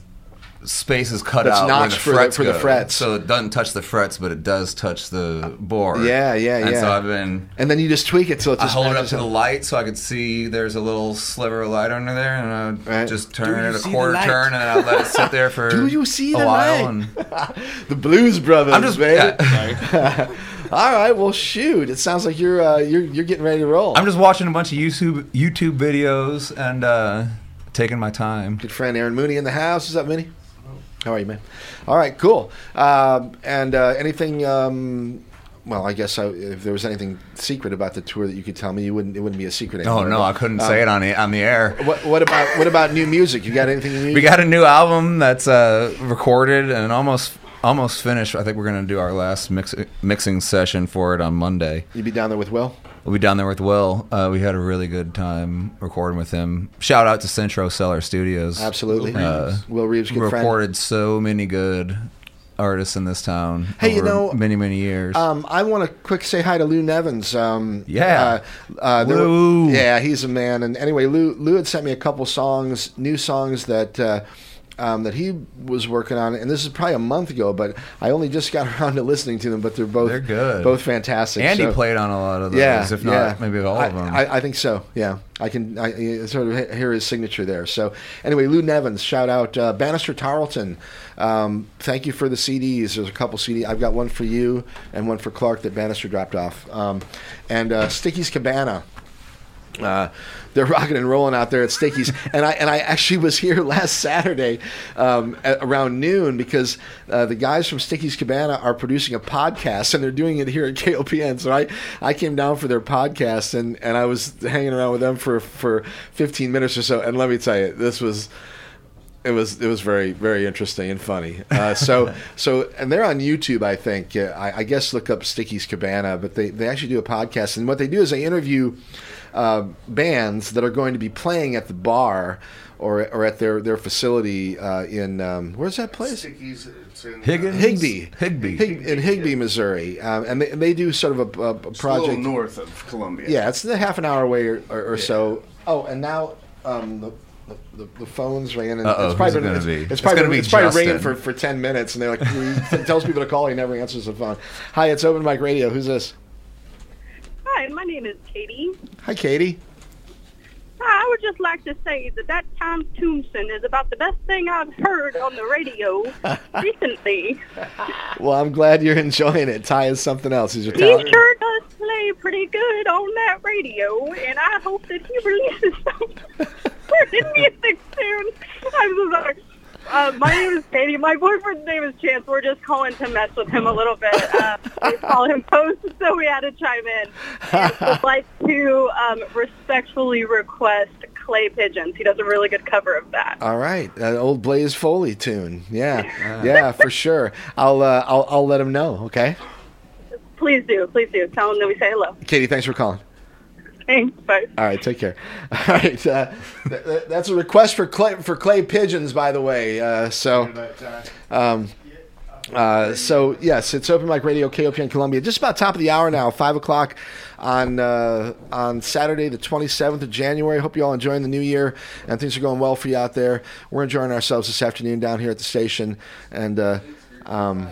spaces cut That's out where notched the for the- frets for the frets. so it doesn't touch the frets, but it does touch the board. Yeah, yeah, yeah. and yeah. so I've been. and then you just tweak it till it I just hold it up matches to the light so I could see there's a little sliver of light under there, and I just turn it a quarter turn, and then I let it sit there for Do you see a the while. light? And the Blues Brothers, I'm just- baby. yeah. all right, well, shoot. It sounds like you're uh, you're you're getting ready to roll. I'm just watching a bunch of YouTube YouTube videos and uh, taking my time. Good friend Aaron Mooney in the house. Is that Mooney? How are you, man? All right, cool. Um, and uh, anything? Um, well, I guess I, if there was anything secret about the tour that you could tell me, you wouldn't. It wouldn't be a secret Oh anymore. no, I couldn't um, say it on the on the air. What, what about what about new music? You got anything new? We got a new album that's uh, recorded and almost almost finished. I think we're gonna do our last mix, mixing session for it on Monday. You'd be down there with Will? We'll be down there with Will. Uh, we had a really good time recording with him. Shout out to Centro Cellar Studios. Absolutely. Will Uh, Reeves. Will Reeves, good friend. recorded so many good artists in this town. Hey, you know, many many years. Um, I want to quick say hi to Lou Nevins. Um, Yeah. uh, uh, there were- Lou. yeah, he's a man. And anyway, Lou Lou had sent me a couple songs, new songs that. Uh, um, that he was working on, and this is probably a month ago, but I only just got around to listening to them. But they're both They're good. both fantastic. Andy so- played on a lot of those, yeah, if not yeah. maybe all I, of them. I, I think so. Yeah, I can I, sort of hear his signature there. So anyway, Lou Nevins, shout out uh, Bannister Tarleton. Um, thank you for the CDs. There's a couple CD. I've got one for you and one for Clark that Bannister dropped off. Um, and uh, Sticky's Cabana. Uh, they're rocking and rolling out there at Sticky's, and I and I actually was here last Saturday um, at, around noon because uh, the guys from Sticky's Cabana are producing a podcast, and they're doing it here at KOPN. So I, I came down for their podcast, and, and I was hanging around with them for, for 15 minutes or so. And let me tell you, this was it was it was very very interesting and funny. Uh, so so and they're on YouTube, I think. Uh, I, I guess look up Sticky's Cabana, but they they actually do a podcast, and what they do is they interview uh, bands that are going to be playing at the bar. Or, or at their, their facility uh, in um, where's that place? Stickies, it's in, uh, Higgins? Higbee, Higbee. Hig- in Higbee, Missouri, um, and they, they do sort of a, a, a It's a project little north of Columbia. yeah, it's a half an hour away or, or, or so. Oh, and now um, the, The, the, the phone's ringing. And Uh-oh, it's probably who's it gonna it's, be? it's It's probably, gonna be it's probably ringing for, for 10 minutes. And they're like, he tells people to call. He never answers the phone. Hi, it's Open Mic Radio. Who's this? Hi, my name is Katie. Hi, Katie. Hi, I would just like to say that that Tom Toomsen is about the best thing I've heard on the radio recently. Well, I'm glad you're enjoying it. Ty is something else. He's your He talent. sure does play pretty good on that radio, and I hope that he releases some certain music soon. I'm so sorry. Uh, my name is Katie. My boyfriend's name is Chance. We're just calling to mess with him a little bit. Uh, we call him Post, so we had to chime in. And would like to um, respectfully request Clay Pigeons. He does a really good cover of that. All right, an old Blaze Foley tune. Yeah, yeah, for sure. I'll, uh, I'll I'll let him know. Okay, Please do. Please do. Tell him that we say hello. Katie, thanks for calling. Thanks. Bye. All right, take care. All right, uh, th- th- that's a request for clay for clay pigeons, by the way. Uh, so, um, uh, so yes, it's Open Mic Radio, KOPN Columbia. Just about top of the hour now, five o'clock on uh, on Saturday, the twenty seventh of January. Hope you all enjoying the new year and things are going well for you out there. We're enjoying ourselves this afternoon down here at the station, and uh, um,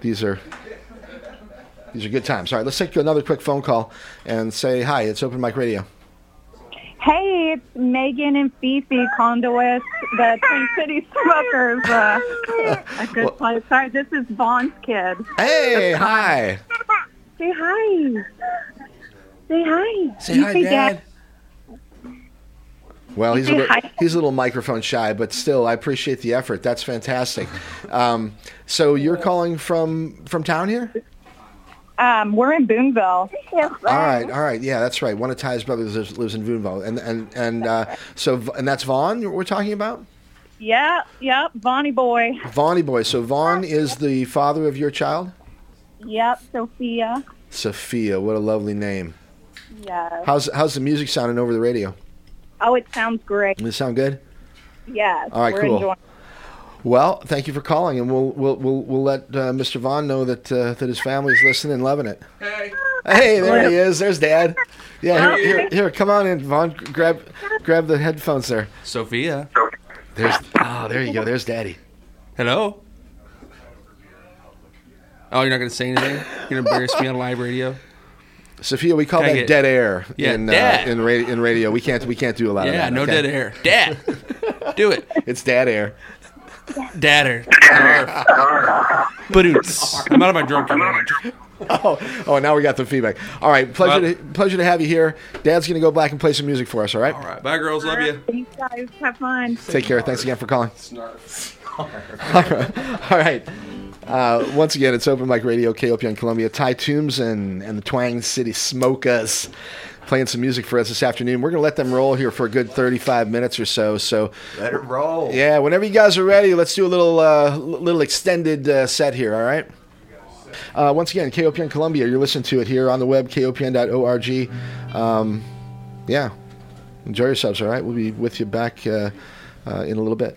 these are. These are good times. All right, let's take another quick phone call and say hi. It's Open Mic Radio. Hey, it's Megan and Fifi Conduit, the Twin Cities Smokers. Uh, a good place. Sorry, this is Vaughn's kid. Hey, hi. Say hi. Say hi. Say You hi, Dad. Well, he's a little, he's a little microphone shy, but still, I appreciate the effort. That's fantastic. Um, so you're calling from from town here? Um, we're in Boonville. Yes. All right, all right, yeah, that's right. One of Ty's brothers lives, lives in Boonville, and and and uh, so and that's Vaughn we're talking about. Yeah, yep, Vonnie boy. Vaughny boy. So Vaughn is the father of your child, Yep, Sophia. Sophia. What a lovely name. Yes. How's how's the music sounding over the radio? Oh, it sounds great. Does it sound good? Yes. All right, we're cool. enjoying. Well, thank you for calling, and we'll we'll we'll, we'll let uh, Mr. Vaughn know that uh, that his family's listening and loving it. Hey. Hey, there he is. There's Dad. Yeah, here, here, here, come on in, Vaughn. Grab grab the headphones there. Sophia. There's oh, there you go. There's Daddy. Hello. Oh, you're not going to say anything? You're going to embarrass me on live radio? Sophia, we call Can that get- dead air Yeah, in Dad. Uh, in, ra- in radio. We can't we can't do a lot of Yeah, that. no okay? dead air. Dad. Do it. It's dad air. Dadder. Badoots. I'm out of my drunk humor. Oh, oh, now we got the feedback. All right, pleasure to, pleasure to have you here. Dad's gonna go back and play some music for us. All right. All right. Bye, girls. Love you. Thanks, guys. Have fun. Take care. Thanks again for calling. All right. All right. Uh, once again, it's Open Mic Radio, KOPN Columbia. Ty Toomsen and, and the Twang City Smokers playing some music for us this afternoon. We're going to let them roll here for a good 35 minutes or so. So Let it roll. Yeah, whenever you guys are ready, let's do a little uh, little extended uh, set here, all right? Uh, once again, KOPN Columbia, you're listening to it here on the web, kopn.org. Um, yeah, enjoy yourselves, all right? We'll be with you back uh, uh, in a little bit.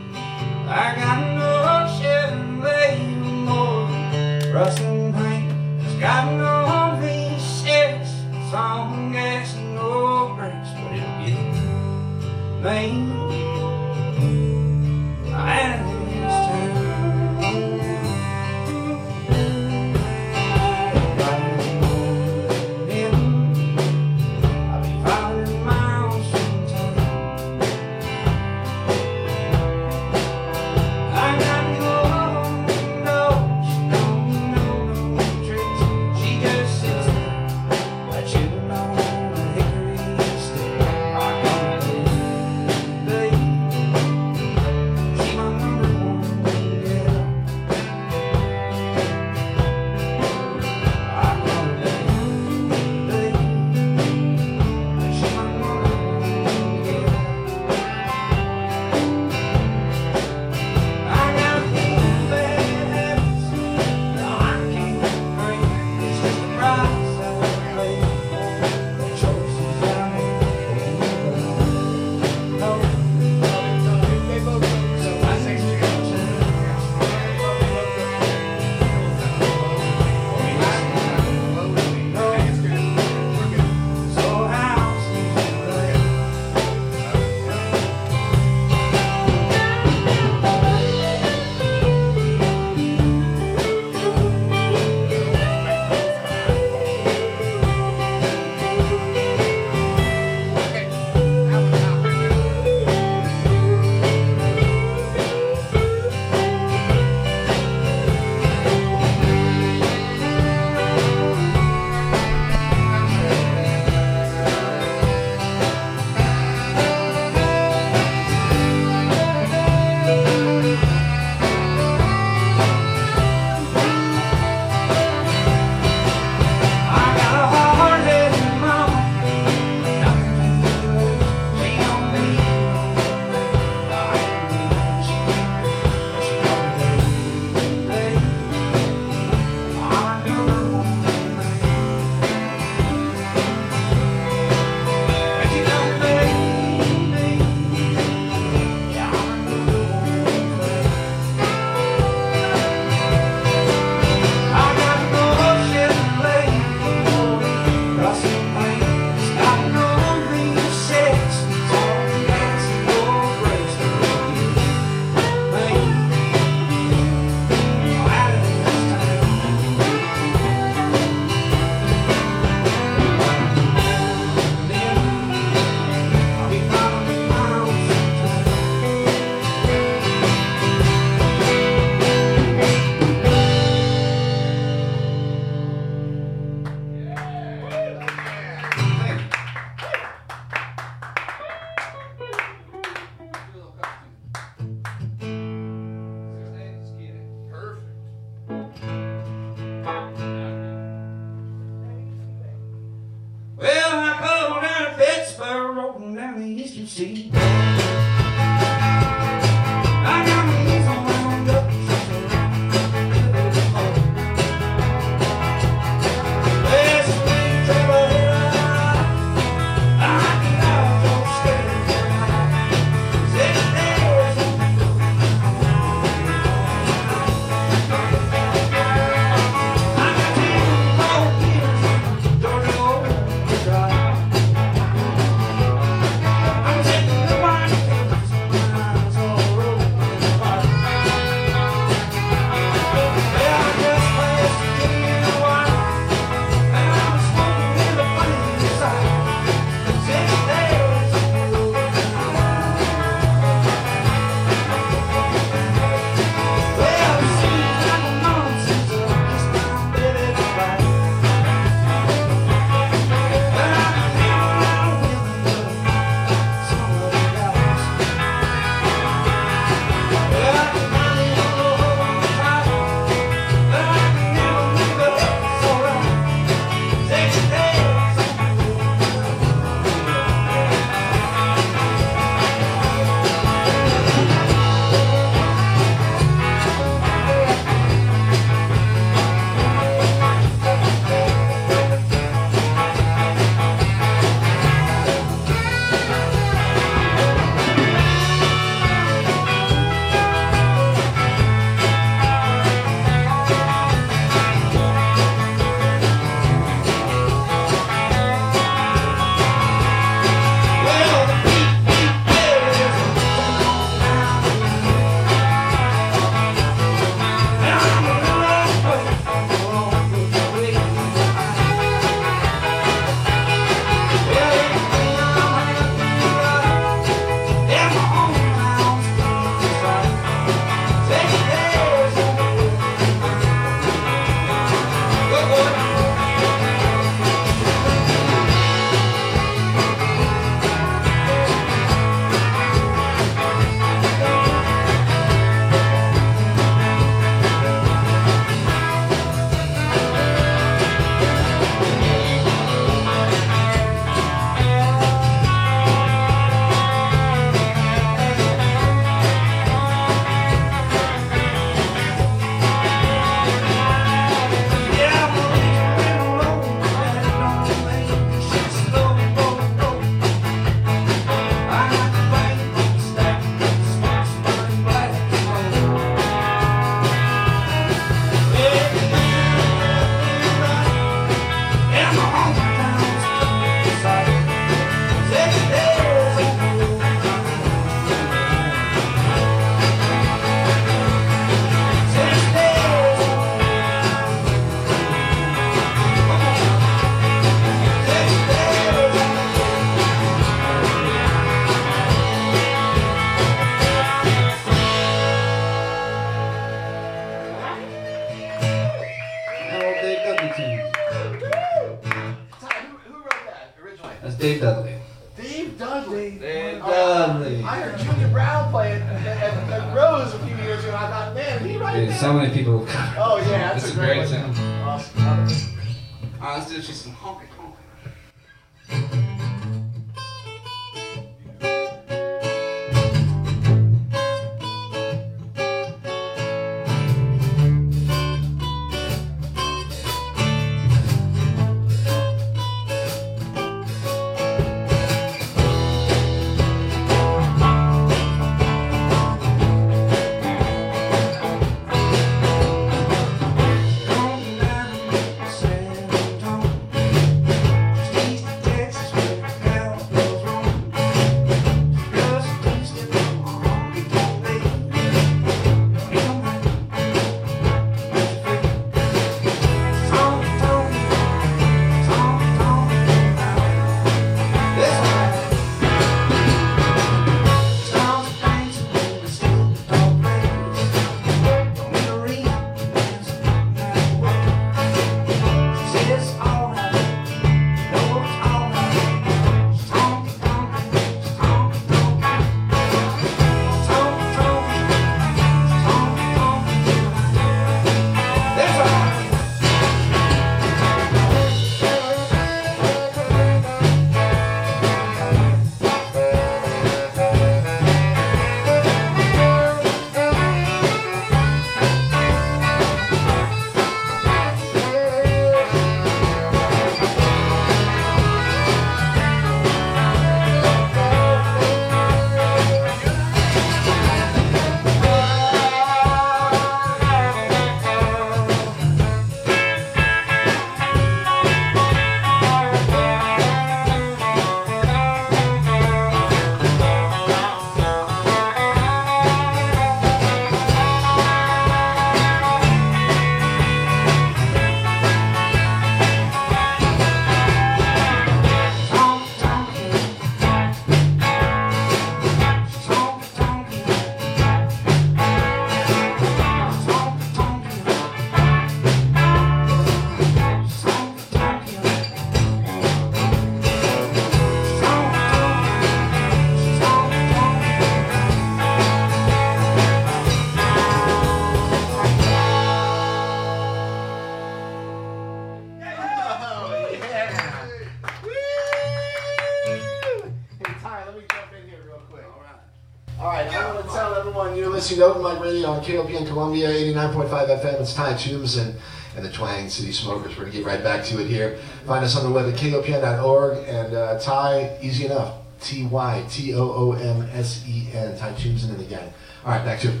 on KOPN Columbia, 89.5 FM. It's Ty Toomsen, and the Twang City Smokers. We're going to get right back to it here. Find us on the web at kopn.org. And uh, Ty, easy enough. T Y T O O M S E N. Ty Toomsen and the gang. All right, back to it.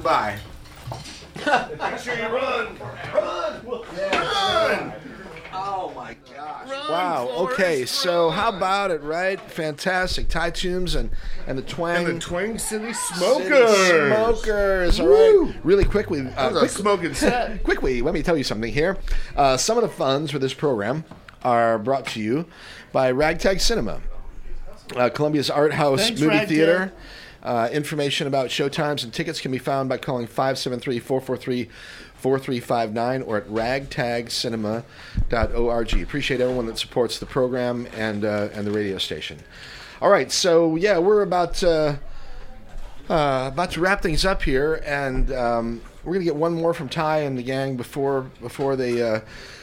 Goodbye. Make sure you run. Run. Yeah. Oh my gosh! Wow. Okay, so how about it, right? Fantastic. Ty Toomsen and and the Twang. And the Twang City City Smokers. Smokers. All Woo. Really quickly. Uh, That was a smoking set. quickly, let me tell you something here. Uh, some of the funds for this program are brought to you by Ragtag Cinema, uh, Columbia's art house Thanks, movie Ragtag. theater. Uh, information about showtimes and tickets can be found by calling 573 443 4359 or at ragtagcinema.org. Appreciate everyone that supports the program and, uh, and the radio station. All right, so yeah, we're about. Uh, uh, about to wrap things up here, and um, we're gonna get one more from Ty and the gang before before they uh,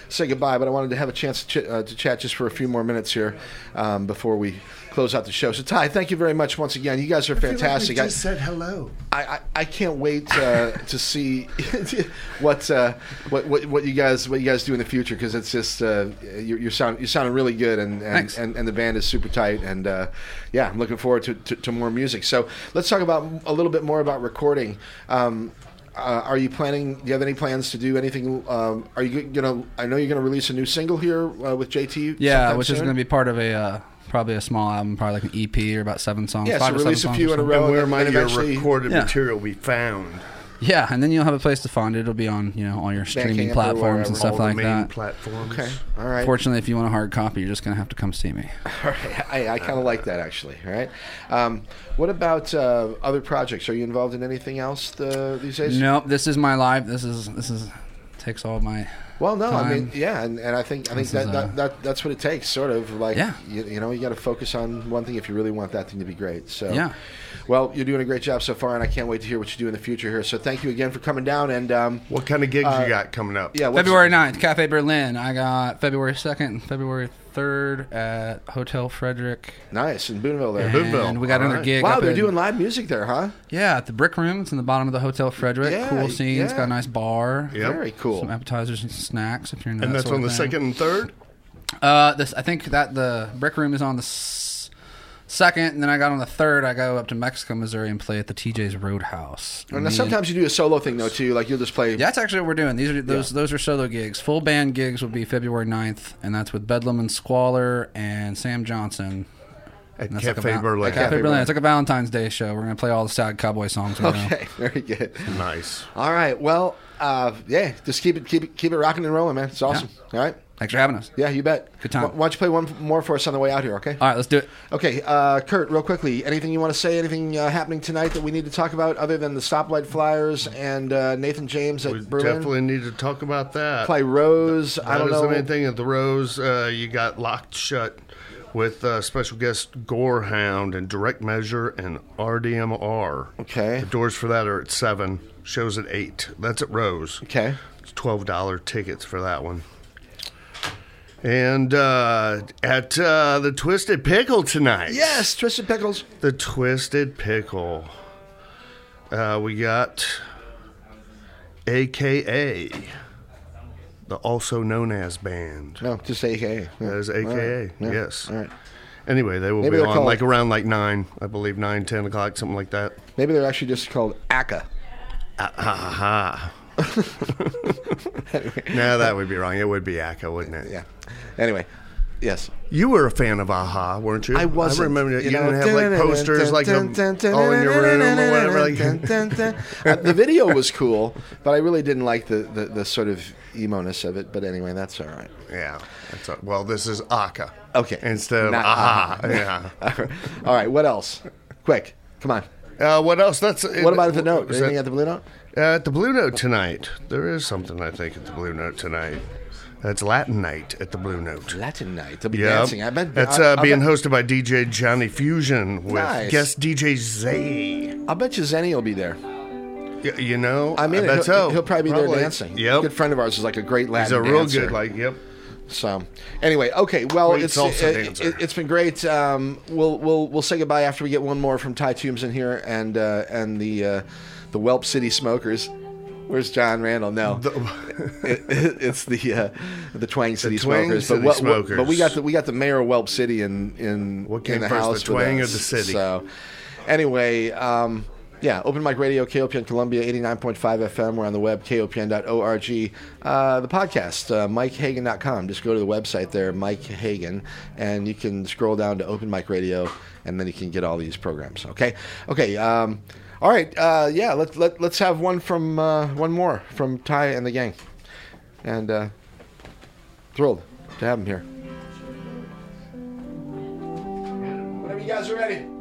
say goodbye, but I wanted to have a chance to, ch- uh, to chat just for a few more minutes here um, before we close out the show. So, Ty, thank you very much once again. You guys are fantastic. we I- just said hello. I, I, I can't wait uh, to see what, uh, what what what you guys what you guys do in the future because it's just uh, you're, you're sound you're sounding really good and and, and and the band is super tight and uh, yeah I'm looking forward to, to, to more music. So let's talk about a little bit more about recording. Um, uh, are you planning? Do you have any plans to do anything? Um, are you gonna? I know you're gonna release a new single here uh, with JT. Yeah, sometime which is going to be part of a uh, probably a small album, probably like an EP or about seven songs. Yeah, five so or seven release a songs few or in a something. row And where and might then your recorded Yeah. material be found? Yeah, and then you'll have a place to find it. It'll be on you know all your streaming Bandcamp or platforms wherever. and stuff All the like main that. platforms. Okay, all right. Fortunately, if you want a hard copy, you're just going to have to come see me. All right. I, I kind of like that actually. All right. Um, what about uh, other projects? Are you involved in anything else the, these days? Nope, this is my life. This is this is takes all my. Well, no. I mean, yeah, and, and I think I think This that, is, that, uh, that that's what it takes. Sort of like Yeah. you, you know you got to focus on one thing if you really want that thing to be great. So Yeah. Well, you're doing a great job so far, and I can't wait to hear what you do in the future here. So thank you again for coming down. And um, What kind of gigs Uh, you got coming up? yeah, February 9th, Cafe Berlin. I got February 2nd February 3rd at Hotel Frederick. Nice in Boonville there. And Boonville. we got All another right. gig. Wow, up they're in- doing live music there, huh? Yeah, at the Brick Room. It's in the bottom of the Hotel Frederick. Yeah, cool scene. yeah. It's got a nice bar. Yep. Very cool. Some appetizers and snacks if you're into And that that's sort on of the thing. second and third? Uh, this I think that the Brick Room is on the s- second, and then I got on the third. I go up to Mexico, Missouri, and play at the TJ's Roadhouse. And Me now sometimes you do a solo thing though too. Like you'll just play. Yeah, that's actually what we're doing. These are those those are solo gigs. Full band gigs will be February 9th, and that's with Bedlam and Squalor and Sam Johnson. At And that's Cafe a Berlin. at Cafe, Cafe Berlin. Berlin. It's like a Valentine's Day show. We're gonna play all the sad cowboy songs. Right now. Okay, very good. Nice. All right. Well, uh, yeah, just keep it keep it keep it rocking and rolling, man. It's awesome. All right. Thanks for having us. Yeah, you bet. Good time. Why why don't you play one more for us on the way out here? Okay. All right, let's do it. Okay, uh, Kurt, real quickly, anything you want to say? Anything uh, happening tonight that we need to talk about other than the stoplight flyers and uh, Nathan James at We Berlin? definitely need to talk about that. Play Rose. I That don't isn't know. anything at the Rose. Uh, you got Locked Shut with uh, special guest Gorehound and Direct Measure and RDMR. Okay. The doors for that are at 7. Shows at 8. That's at Rose. Okay. It's $12 tickets for that one. And uh, at uh, the Twisted Pickle tonight. Yes, Twisted Pickles. The Twisted Pickle. Uh, we got AKA, the also known as band. No, just AKA. That is All AKA, right. Yeah. yes. All right. Anyway, they will Maybe be on called- like around like 9, I believe, 9, 10 o'clock, something like that. Maybe they're actually just called ACA. Ah, ha, ha, ha. no, that would be wrong. It would be ACA, wouldn't it? Yeah. Anyway, yes. You were a fan of AHA, weren't you? I wasn't. I remember you, You know, didn't have like posters like them all in your room or whatever. Like, Uh, the video was cool, but I really didn't like the, the, the sort of emo-ness of it. But anyway, that's all right. yeah. That's well, this is ACA. Okay. Instead of Not AHA. AHA. Yeah. all right. What else? Quick. Come on. Uh, what else? That's What about the note? is Anything that- at the Blue Note? At the Blue Note tonight. There is something I think at the Blue Note tonight. That's Latin night at the Blue Note. Latin night. They'll be Yep. dancing. I bet. That's I- uh, being bet- hosted by DJ Johnny Fusion with Nice. guest DJ Zay. I'll bet you Zenny will be there. Y- you know, I mean, bet he'll, so. he'll probably be Probably. there dancing. Yep. A good friend of ours is like a great Latin He's a real dancer. good, like, yep. So, anyway, okay. Well, Great it's it, dancer. it, has been great. Um, we'll we'll we'll say goodbye after we get one more from Ty Toomsen here and uh, and the uh, the Whelp City Smokers. Where's John Randall? No, It- it- it's the uh, the Twang City Twang Smokers. City but, what- what- but we got the we got the mayor of Whelp City in in What came in the first, the house. with twang or the city? So, anyway. Um, yeah, Open Mic Radio, KOPN Columbia, 89.5 FM. We're on the web, kopn.org. Uh, the podcast, uh, MikeHagan.com. Just go to the website there, Mike Hagan, and you can scroll down to Open Mic Radio, and then you can get all these programs. Okay? Okay. Um, all right. Uh, yeah, let, let, let's have one from uh, one more from Ty and the gang. And uh, thrilled to have him here. Whenever you guys are ready.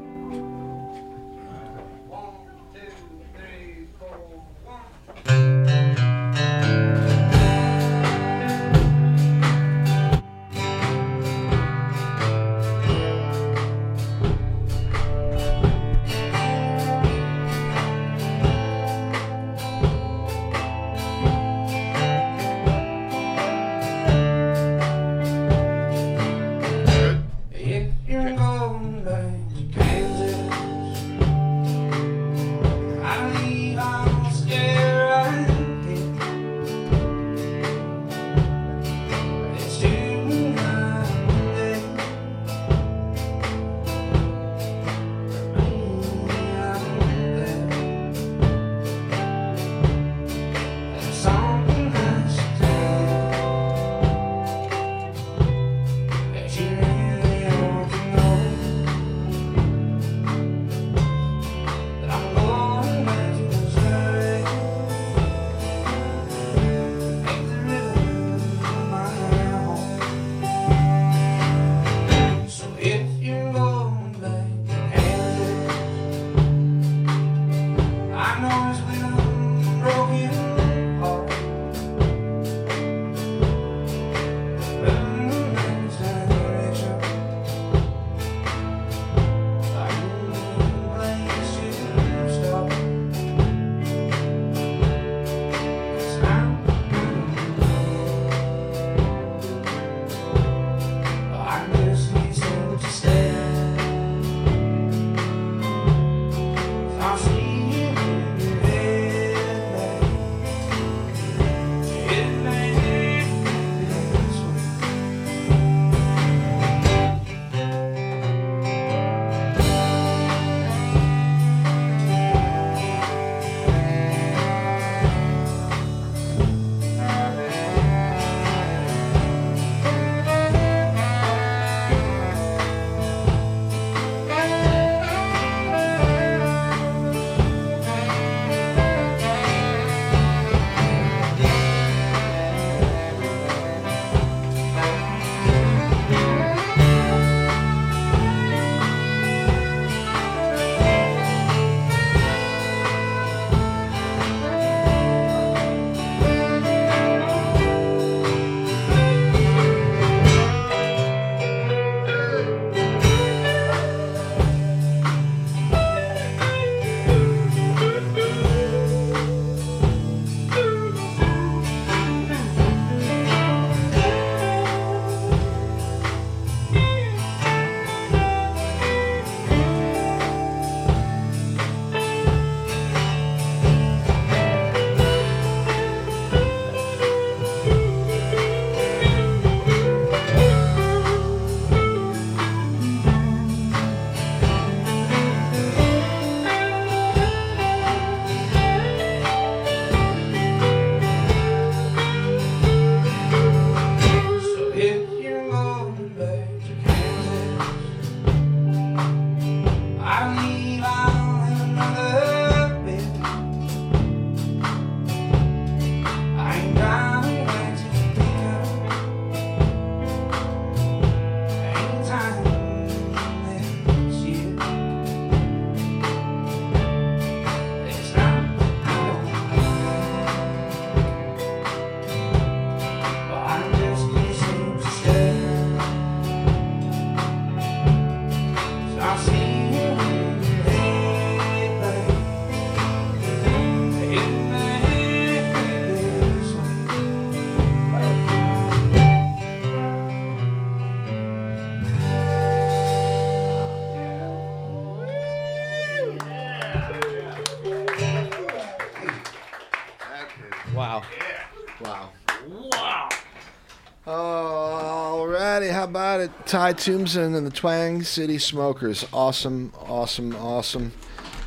Ty Toomsen and the Twang City Smokers. Awesome, awesome, awesome.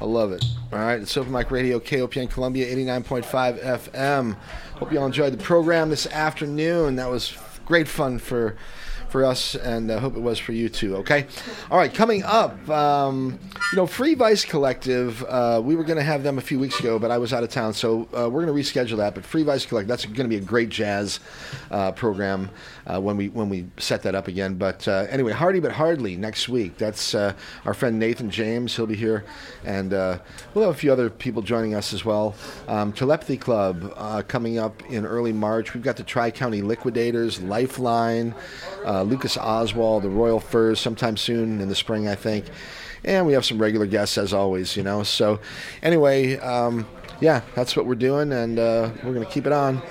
I love it. All right, it's Open Mic Radio, KOPN Columbia, 89.5 FM. Hope you all enjoyed the program this afternoon. That was great fun for for us, and I hope it was for you too. Okay. All right, coming up, um, you know, Free Vice Collective. Uh, we were going to have them a few weeks ago, but I was out of town, so uh, we're going to reschedule that. But Free Vice Collective, that's going to be a great jazz uh, program uh, when we when we set that up again. But uh, anyway, Hardy but Hardly next week. That's uh, our friend Nathan James. He'll be here, and we'll have a few other people joining us as well. Um, Telepathy Club coming up in early March. We've got the Tri County Liquidators, Lifeline, Lucas Oswald, the Royal Furs, sometime soon in the spring, I think. And we have some regular guests as always, you know. So, anyway, um, yeah, that's what we're doing, and uh, we're going to keep it on.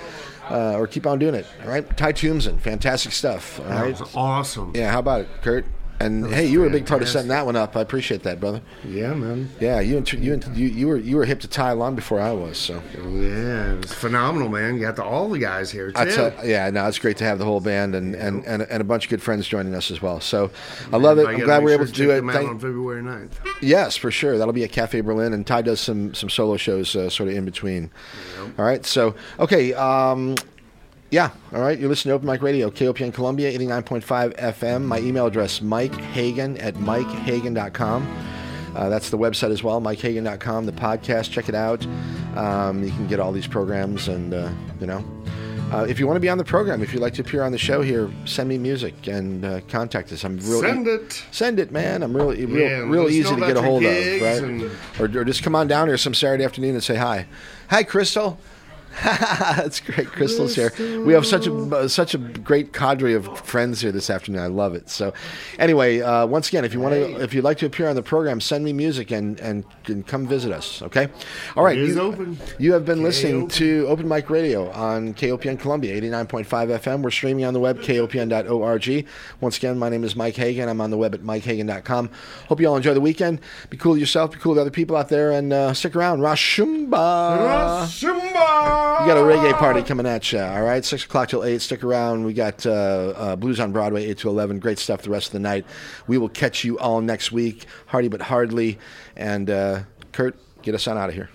Uh, or keep on doing it. All right, Ty Toomsen, fantastic stuff. All That right, was awesome. Yeah, how about it, Kurt? And hey, you were a big part of setting that one up. I appreciate that, brother. Yeah, man. Yeah, you you you, you were you were hip to Ty long before I was. So Yeah, it was phenomenal, man. You got the, all the guys here too. I tell, yeah, no, it's great to have the whole band and, and, and, and a bunch of good friends joining us as well. So I love it. I'm glad we're sure able to do it. Thank- on February 9th. Yes, for sure. That'll be at Cafe Berlin, and Ty does some some solo shows uh, sort of in between. All right. So okay. Um, yeah. All right. You're listening to Open Mic Radio, KOPN Columbia, 89.5 FM. My email address, Mike Hagan at MikeHagan.com. Uh, that's the website as well, MikeHagan.com. The podcast, check it out. Um, you can get all these programs, and uh, you know, uh, if you want to be on the program, if you'd like to appear on the show here, send me music and uh, contact us. I'm really Send it. Send it, man. I'm really real, Yeah, real easy to get a hold of, right? and- Or, or just come on down here some Saturday afternoon and say hi. Hi, Crystal. That's great. Crystal's here. We have such a uh, such a great cadre of friends here this afternoon. I love it. So, anyway, uh, once again, if you want to, if you'd like to appear on the program, send me music and and, and come visit us. Okay. All right. You, open. you have been listening to Open Mic Radio on KOPN Columbia, 89.5 FM. We're streaming on the web, kopn.org. Once again, my name is Mike Hagan. I'm on the web at mikehagan.com. Hope you all enjoy the weekend. Be cool to yourself, be cool to other people out there, and uh, stick around. Rashumba. Rashumba. You got a reggae party coming at you, all right? 6 o'clock till 8. Stick around. We got uh, uh, Blues on Broadway, 8 to 11. Great stuff the rest of the night. We will catch you all next week. Hardy but hardly. And uh, Kurt, get us on out of here.